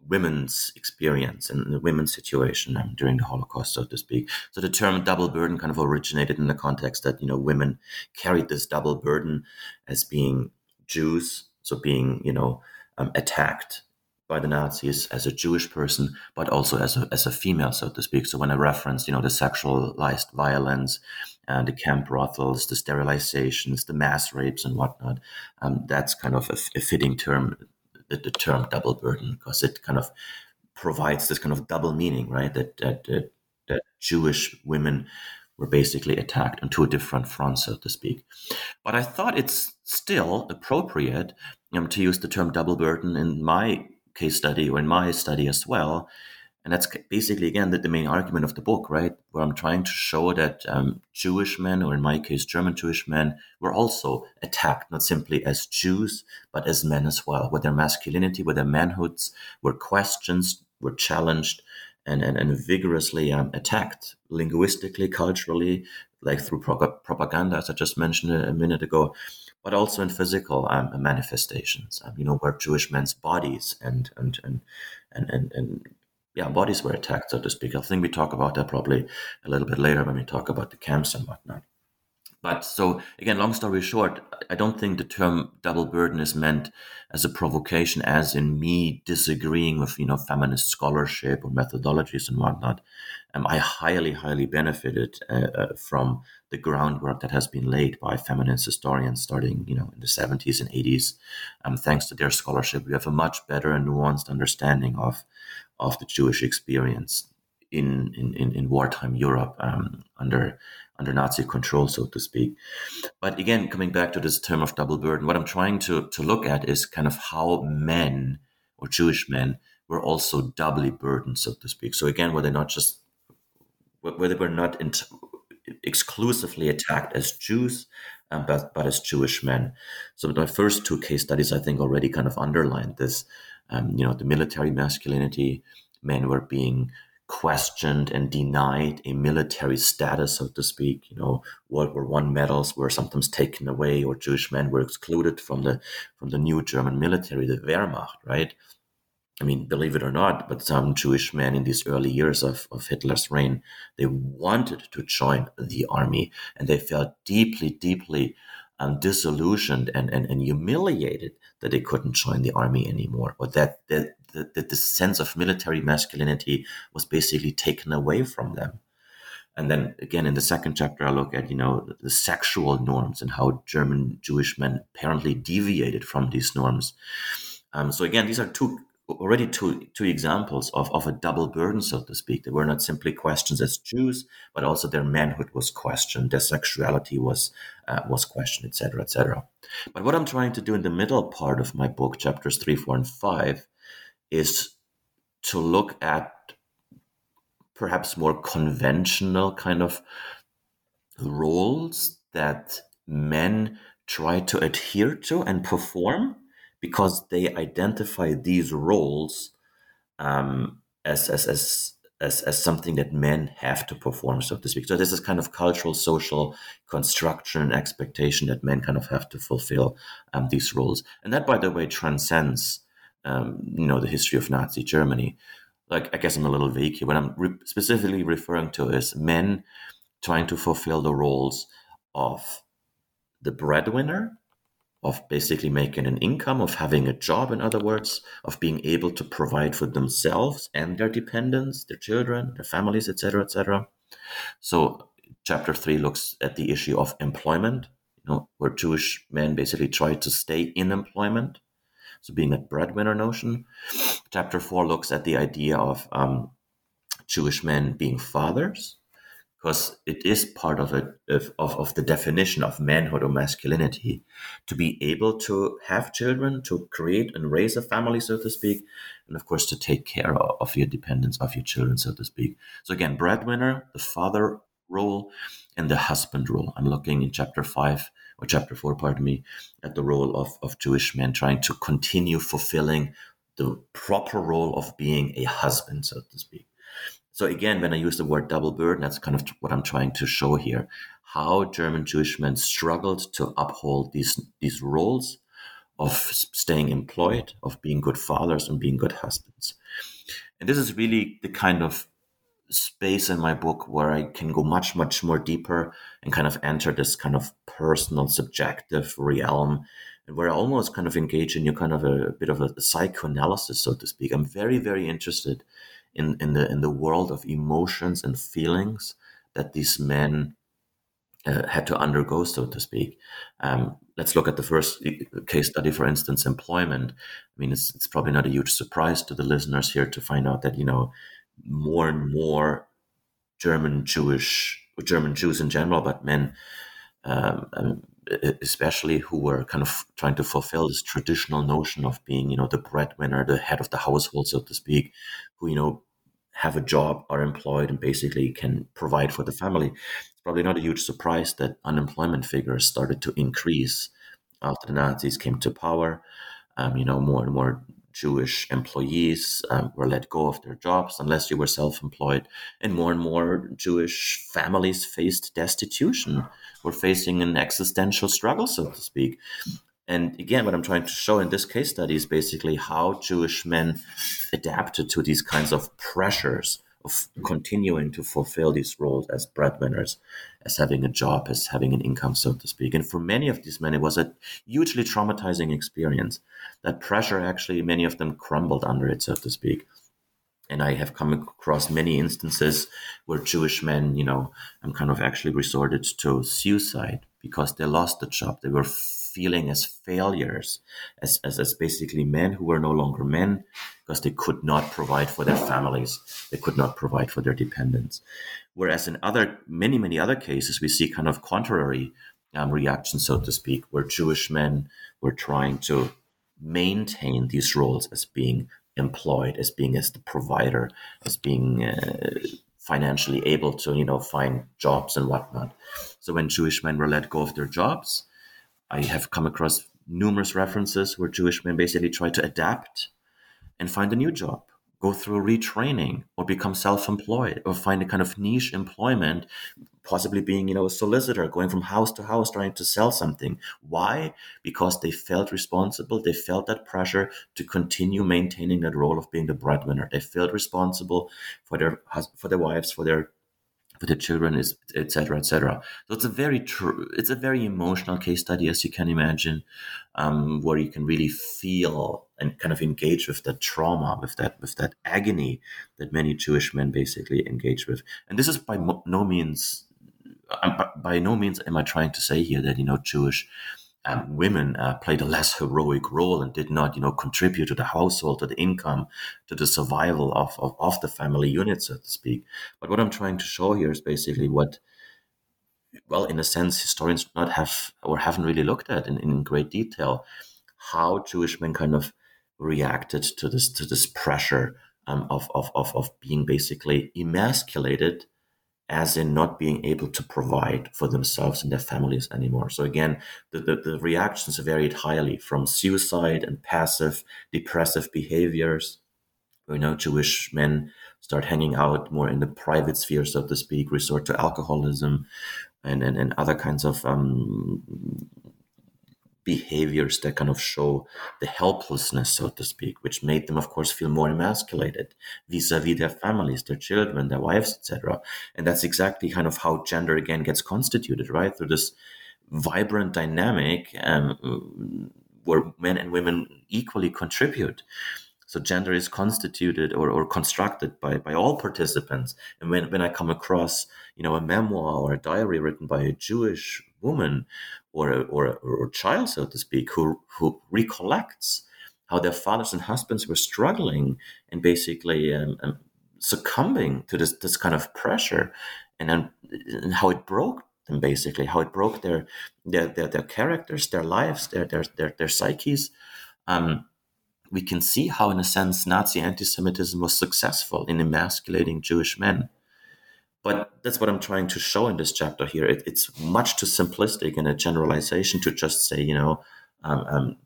women's experience and the women's situation during the Holocaust, so to speak. So the term double burden kind of originated in the context that, you know, women carried this double burden as being Jews, so being, you know, um, attacked by the Nazis as a Jewish person, but also as a, as a female, so to speak. So when I referenced, you know, the sexualized violence, and the camp brothels, the sterilizations, the mass rapes and whatnot, um, that's kind of a, a, fitting term the, the term double burden because it kind of provides this kind of double meaning, right? That that, that, that Jewish women were basically attacked on two different fronts, so to speak. But I thought it's still appropriate um, to use the term double burden in my case study or in my study as well, and that's basically, again, the, the, main argument of the book, right? Where I'm trying to show that um, Jewish men, or in my case, German Jewish men, were also attacked, not simply as Jews, but as men as well, with their masculinity, with their manhoods, were questioned, were challenged, and, and, and vigorously um, attacked linguistically, culturally, like through pro- propaganda, as I just mentioned a, a, minute ago, but also in physical um, manifestations, um, you know, where Jewish men's bodies and, and, and, and, and, and yeah, bodies were attacked, so to speak. I think we talk about that probably a little bit later when we talk about the camps and whatnot. But so again, long story short, I don't think the term double burden is meant as a provocation, as in me disagreeing with you know feminist scholarship or methodologies and whatnot. Um, I highly, highly benefited uh, uh, from the groundwork that has been laid by feminist historians starting you know in the 70s and 80s. Um, thanks to their scholarship, we have a much better and nuanced understanding of of the Jewish experience in in, in, wartime Europe um, under under Nazi control, so to speak. But again, coming back to this term of double burden, what I'm trying to to look at is kind of how men or Jewish men were also doubly burdened, so to speak. So again, were they not just where they were not in, exclusively attacked as Jews, um, but, but as Jewish men. So my first two case studies, I think, already kind of underlined this um, you know, the military masculinity. Men were being questioned and denied a military status, so to speak. You know, World War One medals were sometimes taken away, or Jewish men were excluded from the from the new German military, the Wehrmacht, right? I mean, believe it or not, but some Jewish men in these early years of, of Hitler's reign, they wanted to join the army and they felt deeply, deeply um, disillusioned and, and, and humiliated that they couldn't join the army anymore, or that, that, that, the sense of military masculinity was basically taken away from them. And then again, in the second chapter, I look at you know the, the sexual norms and how German Jewish men apparently deviated from these norms. Um, so again, these are two already two two examples of, of a double burden, so to speak. They were not simply questions as Jews, but also their manhood was questioned, their sexuality was uh, was questioned, etc., etc. But what I'm trying to do in the middle part of my book, chapters three, four, and five, is to look at perhaps more conventional kind of roles that men try to adhere to and perform because they identify these roles um, as, as, as, as, as something that men have to perform, so to speak. So this is kind of cultural, social construction and expectation that men kind of have to fulfill um, these roles. And that, by the way, transcends, um, you know, the history of Nazi Germany. Like, I guess I'm a little vague here. What I'm re- specifically referring to is men trying to fulfill the roles of the breadwinner, of basically making an income, of having a job, in other words, of being able to provide for themselves and their dependents, their children, their families, etc., etc. So, chapter three looks at the issue of employment, you know, where Jewish men basically try to stay in employment, so being a breadwinner notion. Chapter four looks at the idea of um, Jewish men being fathers, because it is part of it of, of the definition of manhood or masculinity to be able to have children to create and raise a family so to speak and of course to take care of your dependents of your children so to speak so again breadwinner the father role and the husband role i'm looking in chapter 5 or chapter 4 pardon me at the role of, of jewish men trying to continue fulfilling the proper role of being a husband so to speak so again, when I use the word double burden, that's kind of what I'm trying to show here. How German Jewish men struggled to uphold these these roles of staying employed, of being good fathers and being good husbands. And this is really the kind of space in my book where I can go much, much more deeper and kind of enter this kind of personal, subjective realm, and where I almost kind of engage in your kind of a, a bit of a, psychoanalysis, so to speak. I'm very, very interested in, in the in the world of emotions and feelings that these men uh, had to undergo, so to speak. Um, let's look at the first case study, for instance, employment. I mean, it's, it's probably not a huge surprise to the listeners here to find out that, you know, more and more German Jewish, German Jews in general, but men, um, um especially who were kind of trying to fulfill this traditional notion of being, you know, the breadwinner, the head of the household, so to speak, who, you know, have a job, are employed, and basically can provide for the family. It's probably not a huge surprise that unemployment figures started to increase after the Nazis came to power. Um, you know, more and more Jewish employees um, were let go of their jobs unless you were self employed. And more and more Jewish families faced destitution, were facing an existential struggle, so to speak. And again, what I'm trying to show in this case study is basically how Jewish men adapted to these kinds of pressures of continuing to fulfill these roles as breadwinners, as having a job, as having an income, so to speak. And for many of these men, it was a hugely traumatizing experience. That pressure actually, many of them crumbled under it, so to speak. And I have come across many instances where Jewish men, you know, I'm kind of actually resorted to suicide because they lost the job. They were feeling as failures, as, as, as basically men who were no longer men because they could not provide for their families, they could not provide for their dependents. Whereas in other many many other cases, we see kind of contrary um, reactions, so to speak, where Jewish men were trying to maintain these roles as being employed, as being as the provider, as being uh, financially able to you know find jobs and whatnot. So when Jewish men were let go of their jobs, I have come across numerous references where Jewish men basically try to adapt and find a new job, go through retraining, or become self-employed, or find a kind of niche employment, possibly being, you know, a solicitor, going from house to house trying to sell something. Why? Because they felt responsible. They felt that pressure to continue maintaining that role of being the breadwinner. They felt responsible for their for their wives, for their for the children is etc etc so it's a very true it's a very emotional case study as you can imagine um, where you can really feel and kind of engage with that trauma with that with that agony that many jewish men basically engage with. And this is by no means I'm, by no means am i trying to say here that you know jewish um, women uh, played a less heroic role and did not, you know, contribute to the household, to the income, to the survival of, of, of the family unit, so to speak. But what I'm trying to show here is basically what, well, in a sense, historians not have or haven't really looked at in, in great detail how Jewish men kind of reacted to this to this pressure um, of, of, of, of being basically emasculated as in not being able to provide for themselves and their families anymore. So again, the, the, the, reactions varied highly from suicide and passive depressive behaviors. We know Jewish men start hanging out more in the private sphere, so to speak, resort to alcoholism and, and, and other kinds of um, behaviors that kind of show the helplessness, so to speak, which made them, of course, feel more emasculated vis-a-vis their families, their children, their wives, etc. And that's exactly kind of how gender again gets constituted, right? Through this vibrant dynamic um, where men and women equally contribute. So gender is constituted or, or constructed by, by all participants. And when, when I come across, you know, a memoir or a diary written by a Jewish woman or a, or, a, or a child, so to speak, who, who recollects how their fathers and husbands were struggling and basically um, um, succumbing to this, this kind of pressure and then and how it broke them basically how it broke their their their, their characters their lives their their their, their psyches. Um, we can see how in a sense nazi anti-semitism was successful in emasculating jewish men but that's what I'm trying to show in this chapter here. It, it's much too simplistic in a generalization to just say, you know, um, um,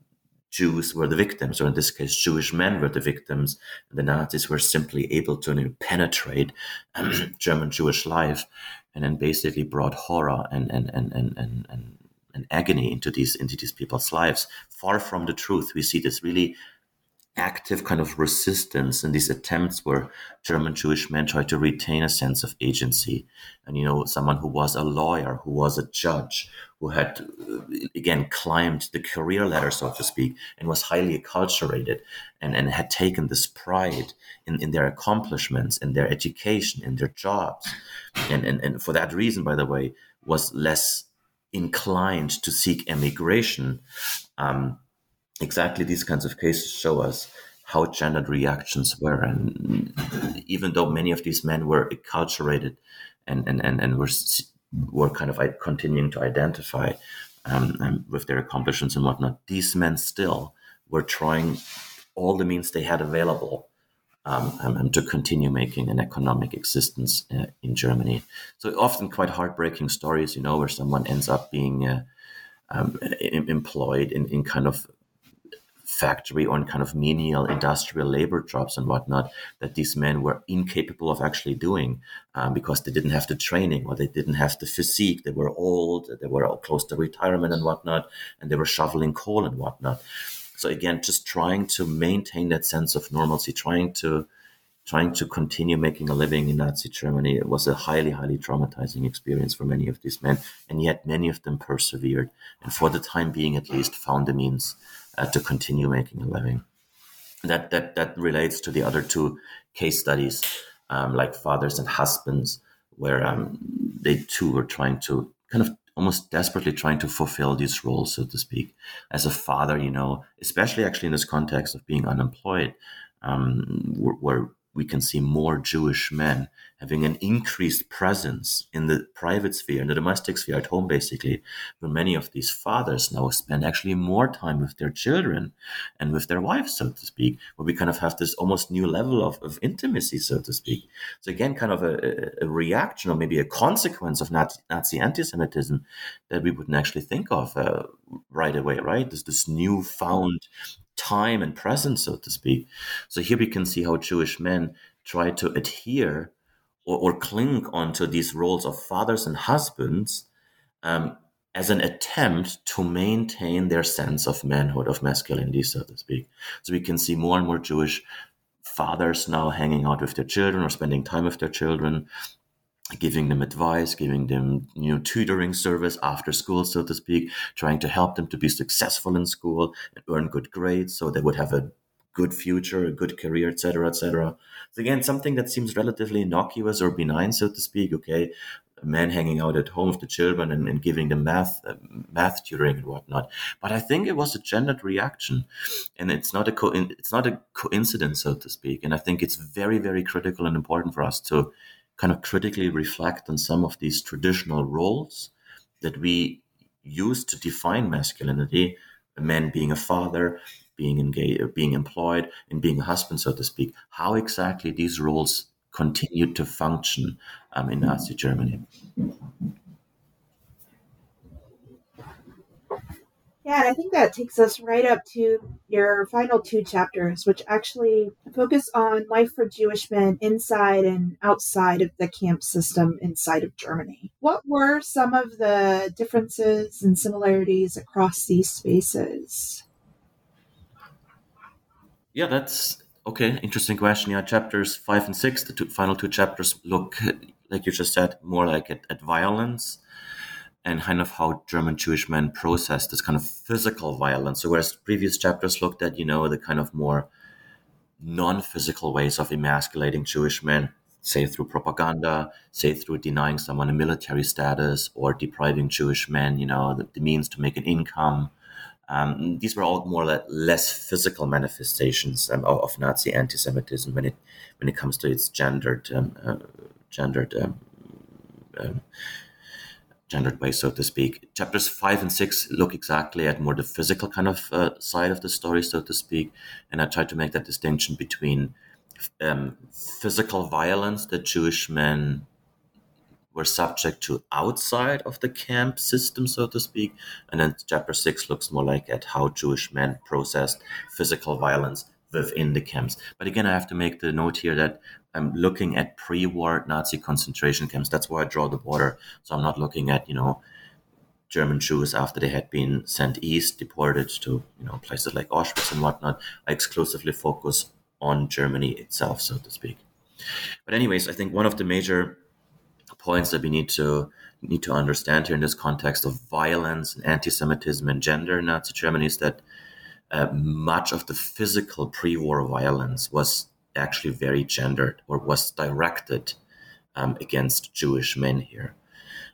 Jews were the victims, or in this case, Jewish men were the victims. And the Nazis were simply able to you know, penetrate um, German Jewish life and then basically brought horror and, and, and, and, and, and, and agony into these into these people's lives. Far from the truth, we see this really active kind of resistance in these attempts where German Jewish men tried to retain a sense of agency. And, you know, someone who was a lawyer, who was a judge, who had, uh, again, climbed the career ladder, so to speak, and was highly acculturated and, and had taken this pride in, in their accomplishments, in their education, in their jobs. And, and, and for that reason, by the way, was less inclined to seek emigration. Um, exactly these kinds of cases show us how gendered reactions were. And even though many of these men were acculturated and, and, and, and were, were kind of continuing to identify um, um, with their accomplishments and whatnot, these men still were trying all the means they had available um, um, to continue making an economic existence uh, in Germany. So often quite heartbreaking stories, you know, where someone ends up being uh, um, employed in, in kind of factory or in kind of menial industrial labor jobs and whatnot that these men were incapable of actually doing um, because they didn't have the training or they didn't have the physique. They were old, they were close to retirement and whatnot, and they were shoveling coal and whatnot. So again, just trying to maintain that sense of normalcy, trying to trying to continue making a living in Nazi Germany it was a highly, highly traumatizing experience for many of these men. And yet many of them persevered and for the time being at least found the means uh, to continue making a living. That, that, that relates to the other two case studies, um, like fathers and husbands, where um, they too were trying to kind of almost desperately trying to fulfill these roles, so to speak. As a father, you know, especially actually in this context of being unemployed, um, where, where we can see more Jewish men having an increased presence in the private sphere, in the domestic sphere at home, basically, where many of these fathers now spend actually more time with their children and with their wives, so to speak, where we kind of have this almost new level of, of intimacy, so to speak. So, again, kind of a, a reaction or maybe a consequence of Nazi anti Semitism that we wouldn't actually think of uh, right away, right? There's this newfound time and presence, so to speak. So here we can see how Jewish men try to adhere or, or cling onto these roles of fathers and husbands um, as an attempt to maintain their sense of manhood, of masculinity, so to speak. So we can see more and more Jewish fathers now hanging out with their children or spending time with their children, giving them advice, giving them you know tutoring service after school, so to speak, trying to help them to be successful in school and earn good grades, so they would have a good future, a good career, etc., etc. So again, something that seems relatively innocuous or benign, so to speak. Okay, a man hanging out at home with the children and, and giving them math, uh, math tutoring and whatnot. But I think it was a gendered reaction, and it's not a co- it's not a coincidence, so to speak. And I think it's very, very critical and important for us to kind of critically reflect on some of these traditional roles that we use to define masculinity a man being a father being engaged being employed and being a husband so to speak. How exactly these roles continued to function um, in nazi germany Yeah, and I think that takes us right up to your final two chapters, which actually focus on life for Jewish men inside and outside of the camp system inside of Germany. What were some of the differences and similarities across these spaces? Yeah, that's okay. Interesting question. Yeah, chapters five and six, the two, final two chapters, look, like you just said, more like at, at violence and kind of how German Jewish men process this kind of physical violence. So whereas previous chapters looked at, you know, the kind of more non-physical ways of emasculating Jewish men, say through propaganda, say through denying someone a military status or depriving Jewish men, you know, the, the means to make an income. Um, these were all more or less physical manifestations um, of, of, Nazi anti-Semitism when it when it comes to its gendered um, uh, gendered um, um, gendered way, so to speak. Chapters five and six look exactly at more the physical kind of uh, side of the story, so to speak, and I try to make that distinction between um, physical violence that Jewish men were subject to outside of the camp system, so to speak, and then chapter six looks more like at how Jewish men processed physical violence within the camps. But again, I have to make the note here that I'm looking at pre-war Nazi concentration camps. That's where I draw the border. So I'm not looking at you know German Jews after they had been sent east, deported to you know places like Auschwitz and whatnot. I exclusively focus on Germany itself, so to speak. But anyways, I think one of the major points that we need to need to understand here in this context of violence and anti-Semitism and gender in Nazi Germany is that uh, much of the physical pre-war violence was actually very gendered or was directed um, against Jewish men here.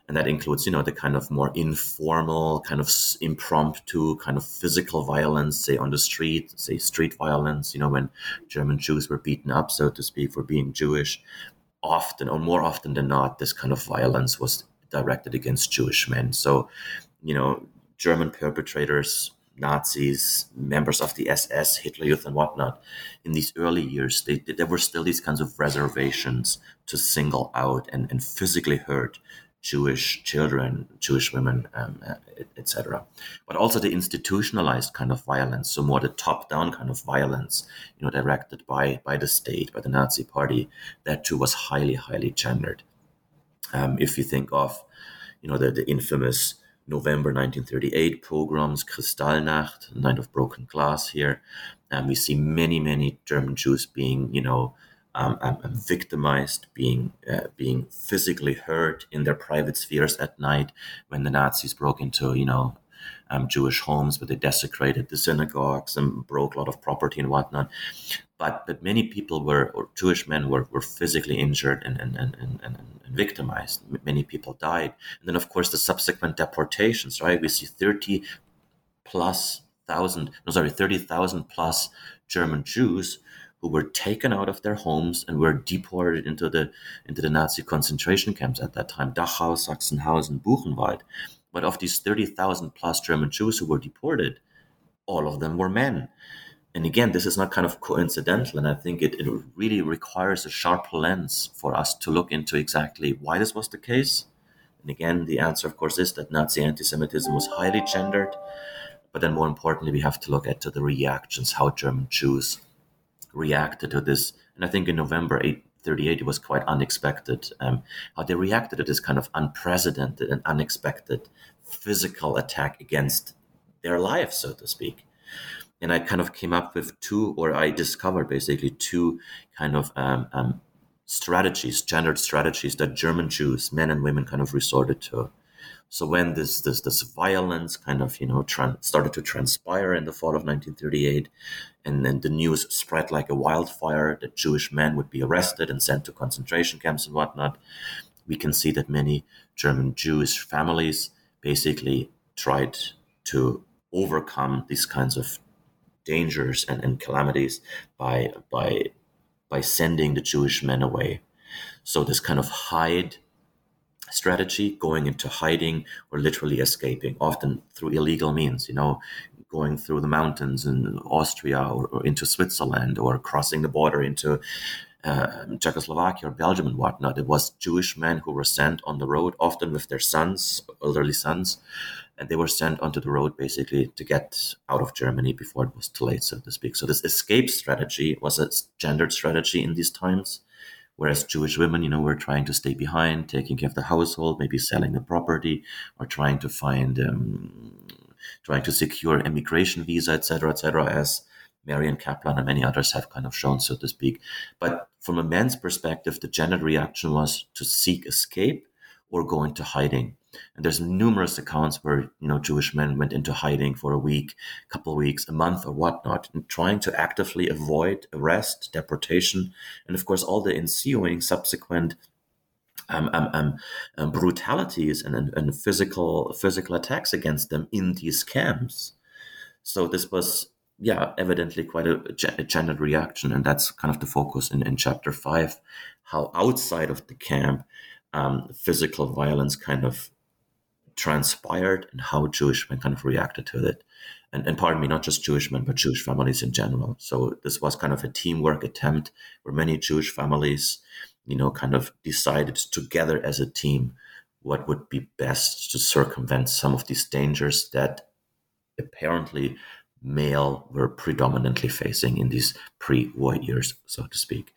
and that includes you know the kind of more informal kind of impromptu kind of physical violence say on the street say street violence you know when german jews were beaten up so to speak for being jewish often or more often than not this kind of violence was directed against jewish men so you know german perpetrators Nazis, members of the SS, Hitler Youth, and whatnot, in these early years, they, there were still these kinds of reservations to single out and, and physically hurt Jewish children, Jewish women, um, uh, etc. But also the institutionalized kind of violence, so more the top-down kind of violence, you know, directed by by the state, by the Nazi Party, that too was highly, highly gendered. Um, if you think of, you know, the, the infamous November 1938 pogroms, Kristallnacht, Night of Broken Glass here, and we see many, many German Jews being, you know, um, um, um, victimized, being uh, being physically hurt in their private spheres at night when the Nazis broke into you know um, Jewish homes, but they desecrated the synagogues and broke a lot of property and whatnot. But but many people were, or Jewish men were, were physically injured and and, and, and, and victimized. Many people died. And then of course the subsequent deportations, right? We see 30 plus thousand, no sorry, 30,000 plus German Jews who were taken out of their homes and were deported into the into the Nazi concentration camps at that time, Dachau, Sachsenhausen, Buchenwald. But of these 30,000 plus German Jews who were deported, all of them were men. And again, this is not kind of coincidental. And I think it, it really requires a sharp lens for us to look into exactly why this was the case. And again, the answer, of course, is that Nazi anti Semitism was highly gendered. But then, more importantly, we have to look at the reactions, how German Jews reacted to this. And I think in November 8, 38 was quite unexpected. Um, how they reacted to this kind of unprecedented and unexpected physical attack against their life, so to speak. And I kind of came up with two, or I discovered basically two kind of um, um, strategies, gendered strategies that German Jews, men and women, kind of resorted to so when this this this violence kind of you know started to transpire in the fall of 1938, and then the news spread like a wildfire that Jewish men would be arrested and sent to concentration camps and whatnot, we can see that many German Jewish families basically tried to overcome these kinds of dangers and, and calamities by by by sending the Jewish men away. So this kind of hide strategy, going into hiding or literally escaping, often through illegal means, you know, going through the mountains in Austria or, or into Switzerland or crossing the border into uh, Czechoslovakia or Belgium and whatnot. It was Jewish men who were sent on the road, often with their sons, elderly sons, and they were sent onto the road basically to get out of Germany before it was too late, so to speak. So this escape strategy was a gendered strategy in these times whereas Jewish women, you know, were trying to stay behind, taking care of the household, maybe selling the property, or trying to find, um, trying to secure immigration visa, etc., etc., as Marion Kaplan and many others have kind of shown, so to speak. But from a man's perspective, the gendered reaction was to seek escape or go into hiding. And there's numerous accounts where you know Jewish men went into hiding for a week, a couple of weeks, a month, or whatnot, and trying to actively avoid arrest, deportation, and of course all the ensuing subsequent um, um, um, um brutalities and, and, and, physical physical attacks against them in these camps. So this was, yeah, evidently quite a, a gendered reaction, and that's kind of the focus in, in chapter five, how outside of the camp, um, physical violence kind of transpired and how Jewish men kind of reacted to it. And, and pardon me, not just Jewish men, but Jewish families in general. So this was kind of a teamwork attempt where many Jewish families, you know, kind of decided together as a team what would be best to circumvent some of these dangers that apparently male were predominantly facing in these pre-war years, so to speak.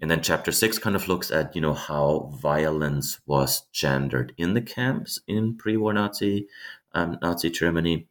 And then chapter six kind of looks at, you know, how violence was gendered in the camps in pre-war Nazi um, Nazi Germany.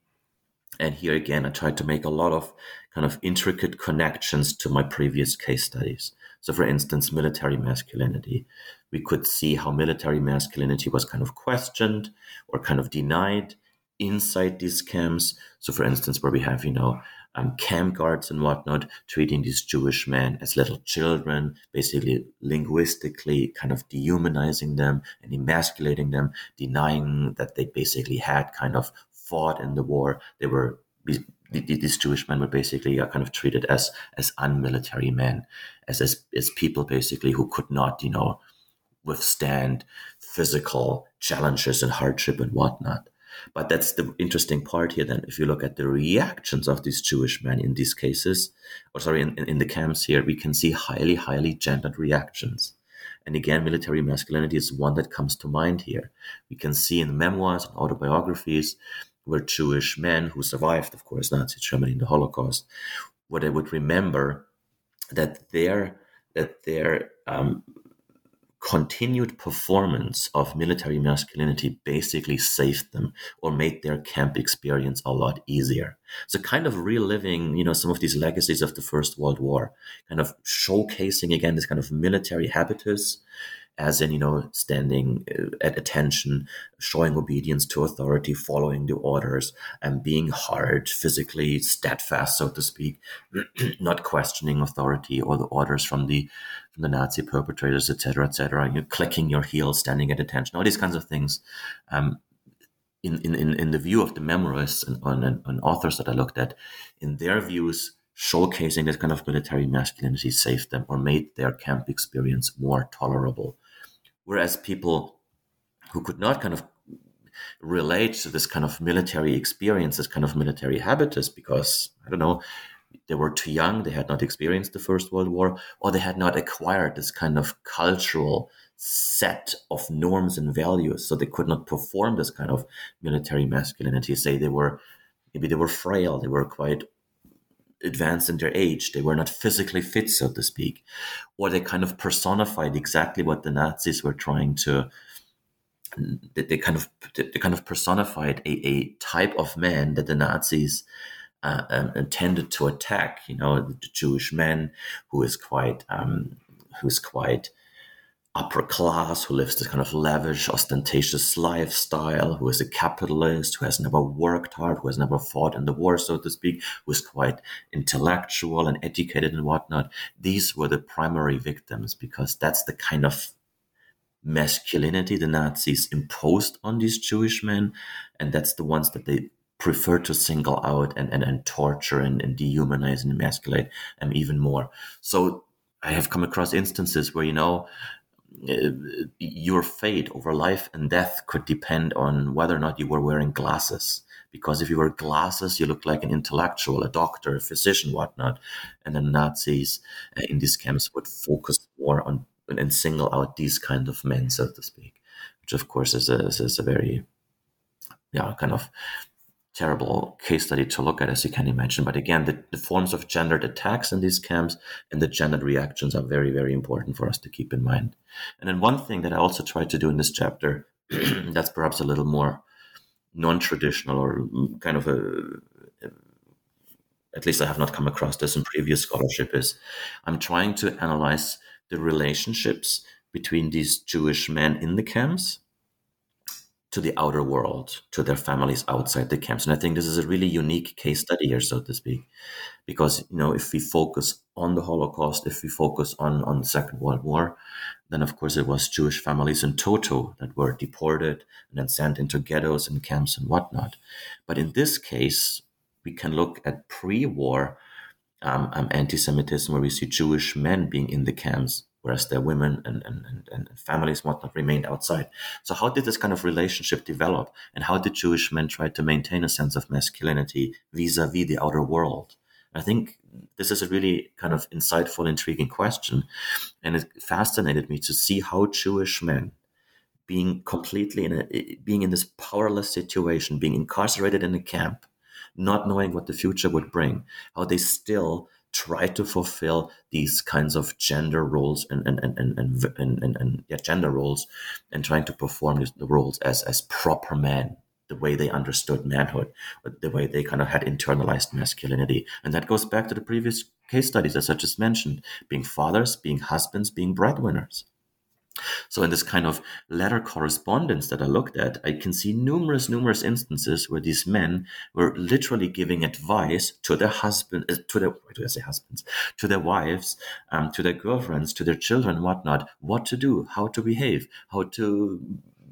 And here again, I tried to make a lot of kind of intricate connections to my previous case studies. So, for instance, military masculinity. We could see how military masculinity was kind of questioned or kind of denied inside these camps. So, for instance, where we have, you know, um, camp guards and whatnot, treating these Jewish men as little children, basically linguistically kind of dehumanizing them and emasculating them, denying that they basically had kind of fought in the war. They were these Jewish men were basically uh, kind of treated as as unmilitary men, as, as as people basically who could not, you know, withstand physical challenges and hardship and whatnot. But that's the interesting part here. Then, if you look at the reactions of these Jewish men in these cases, or sorry, in, in the camps here, we can see highly, highly gendered reactions. And again, military masculinity is one that comes to mind here. We can see in memoirs and autobiographies where Jewish men who survived, of course, Nazi Germany in the Holocaust, where they would remember that their that their um, continued performance of military masculinity basically saved them or made their camp experience a lot easier. So kind of reliving, you know, some of these legacies of the First World War, kind of showcasing again this kind of military habitus, as in, you know, standing uh, at attention, showing obedience to authority, following the orders, and being hard, physically steadfast, so to speak, not questioning authority or the orders from the from the Nazi perpetrators, etc., etc. you're clicking your heels, standing at attention, all these kinds of things. Um, in, in, in the view of the memoirists and, and, and authors that I looked at, in their views, showcasing this kind of military masculinity saved them or made their camp experience more tolerable. Whereas people who could not kind of relate to this kind of military experience, this kind of military habitus, because I don't know, they were too young, they had not experienced the First World War, or they had not acquired this kind of cultural set of norms and values, so they could not perform this kind of military masculinity. Say they were maybe they were frail, they were quite advanced in their age, they were not physically fit, so to speak, or they kind of personified exactly what the Nazis were trying to. They kind of they kind of personified a, a type of man that the Nazis uh, um, intended to attack. You know, the Jewish man who is quite um, who's quite upper class, who lives this kind of lavish, ostentatious lifestyle, who is a capitalist, who has never worked hard, who has never fought in the war, so to speak, who is quite intellectual and educated and whatnot. These were the primary victims because that's the kind of masculinity the Nazis imposed on these Jewish men, and that's the ones that they prefer to single out and, and, and torture and, and dehumanize and emasculate them even more. So I have come across instances where, you know, your fate over life and death could depend on whether or not you were wearing glasses. Because if you wear glasses, you look like an intellectual, a doctor, a physician, whatnot. And the Nazis uh, in these camps would focus more on and single out these kind of men, so to speak, which of course is a, is a very, yeah, kind of terrible case study to look at, as you can imagine. But again, the, the, forms of gendered attacks in these camps and the gendered reactions are very, very important for us to keep in mind. And then one thing that I also tried to do in this chapter, that's perhaps a little more non-traditional or kind of a, at least I have not come across this in previous scholarship, is I'm trying to analyze the relationships between these Jewish men in the camps to the outer world, to their families outside the camps. And I think this is a really unique case study here, so to speak, because you know if we focus on the Holocaust, if we focus on on the Second World War, then of course it was Jewish families in toto that were deported and then sent into ghettos and camps and whatnot. But in this case, we can look at pre-war um, um, anti-Semitism, where we see Jewish men being in the camps whereas their women and, and, and, and families whatnot remained outside. So how did this kind of relationship develop? And how did Jewish men try to maintain a sense of masculinity vis-a-vis the outer world? I think this is a really kind of insightful, intriguing question. And it fascinated me to see how Jewish men being completely in a, being in this powerless situation, being incarcerated in a camp, not knowing what the future would bring, how they still try to fulfill these kinds of gender roles and and and and and, and, and, and yeah, gender roles and trying to perform the roles as as proper men the way they understood manhood the way they kind of had internalized masculinity. And that goes back to the previous case studies as i just mentioned being fathers being husbands being breadwinners So, in this kind of letter correspondence that I looked at, I can see numerous, numerous instances where these men were literally giving advice to their husband, uh, to their, why do I say husbands, to their wives, um, to their girlfriends, to their children, whatnot, what to do, how to behave, how to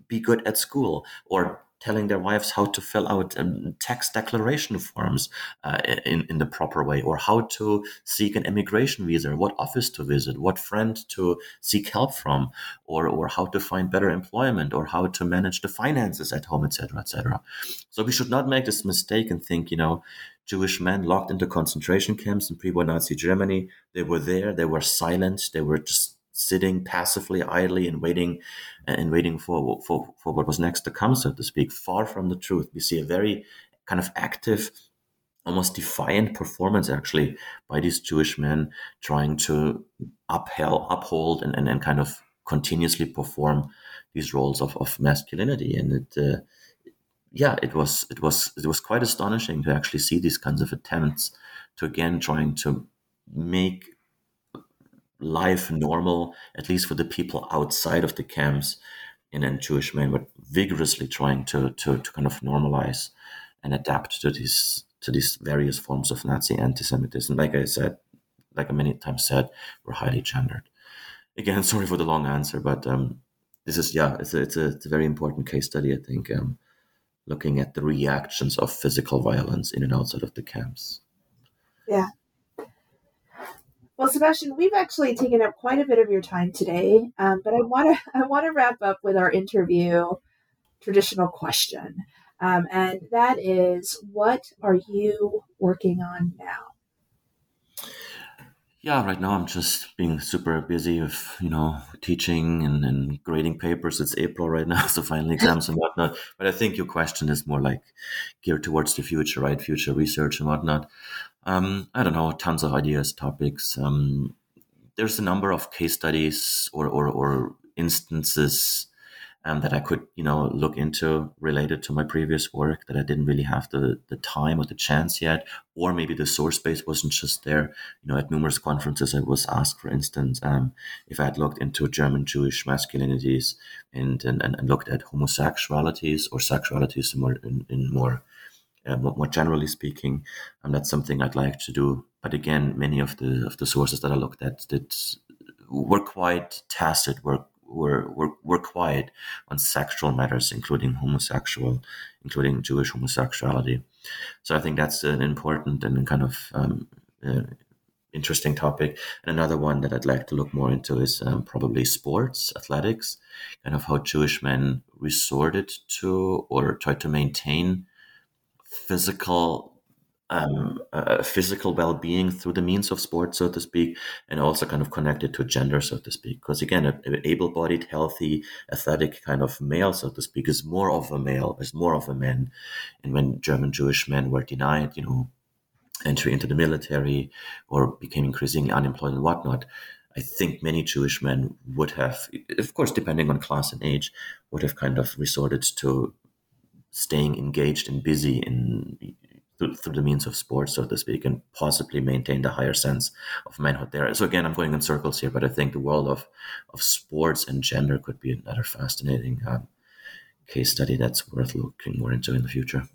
be good at school, or telling their wives how to fill out um, tax declaration forms uh, in, in the proper way, or how to seek an immigration visa, what office to visit, what friend to seek help from, or, or how to find better employment, or how to manage the finances at home, etc., etc. So we should not make this mistake and think, you know, Jewish men locked into concentration camps in pre-war Nazi Germany, they were there, they were silent, they were just sitting passively, idly, and waiting and waiting for, for for what was next to come, so to speak. Far from the truth, we see a very kind of active, almost defiant performance actually by these Jewish men trying to upheld, uphold and, and, and kind of continuously perform these roles of, of masculinity. And it, uh, yeah, it was it was it was quite astonishing to actually see these kinds of attempts to again trying to make life normal, at least for the people outside of the camps. And then Jewish men were vigorously trying to, to, to kind of normalize and adapt to these to these various forms of Nazi anti-Semitism. Like I said, like I many times said, were highly gendered. Again, sorry for the long answer, but um, this is yeah, it's a, it's a, it's a very important case study. I think um, looking at the reactions of physical violence in and outside of the camps. Yeah, well, Sebastian, we've actually taken up quite a bit of your time today, um, but I want to I want to wrap up with our interview traditional question, um, and that is, what are you working on now? Yeah, right now I'm just being super busy with, you know, teaching and, and grading papers. It's April right now, so final exams and whatnot. But I think your question is more like geared towards the future, right? Future research and whatnot. Um, I don't know, tons of ideas, topics. Um, there's a number of case studies or, or, or instances um, that I could, you know, look into related to my previous work that I didn't really have the, the time or the chance yet, or maybe the source base wasn't just there. You know, at numerous conferences, I was asked, for instance, um, if I had looked into German Jewish masculinities and, and, and looked at homosexualities or sexualities in more, in, in more uh, more generally speaking, and that's something I'd like to do. But again, many of the of the sources that I looked at that were quite tacit, were were were, were quiet on sexual matters, including homosexual, including Jewish homosexuality. So I think that's an important and kind of um, uh, interesting topic. And another one that I'd like to look more into is um, probably sports, athletics, kind of how Jewish men resorted to or tried to maintain physical um, uh, physical well-being through the means of sport, so to speak, and also kind of connected to gender, so to speak. Because again, an able-bodied, healthy, athletic kind of male, so to speak, is more of a male, is more of a man. And when German Jewish men were denied, you know, entry into the military or became increasingly unemployed and whatnot, I think many Jewish men would have, of course, depending on class and age, would have kind of resorted to staying engaged and busy in through, through, the means of sports, so to speak, and possibly maintain the higher sense of manhood there. So again, I'm going in circles here, but I think the world of of sports and gender could be another fascinating um, case study that's worth looking more into in the future.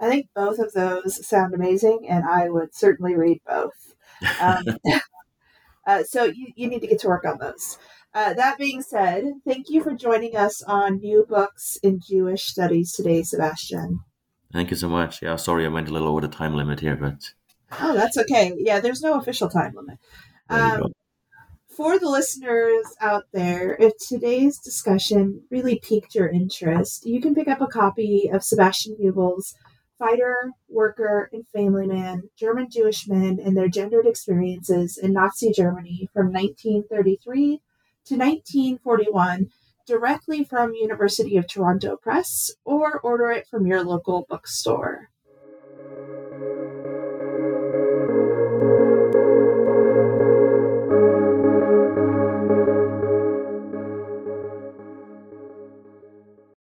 I think both of those sound amazing, and I would certainly read both. Um, uh, so you, you need to get to work on those. Uh, that being said, thank you for joining us on New Books in Jewish Studies today, Sebastian. Thank you so much. Yeah, sorry I went a little over the time limit here, but. Oh, that's okay. Yeah, there's no official time limit. Um, for the listeners out there, if today's discussion really piqued your interest, you can pick up a copy of Sebastian Huebel's Fighter, Worker, and Family Man German Jewish Men and Their Gendered Experiences in Nazi Germany from 1933 to 1941 directly from University of Toronto Press or order it from your local bookstore.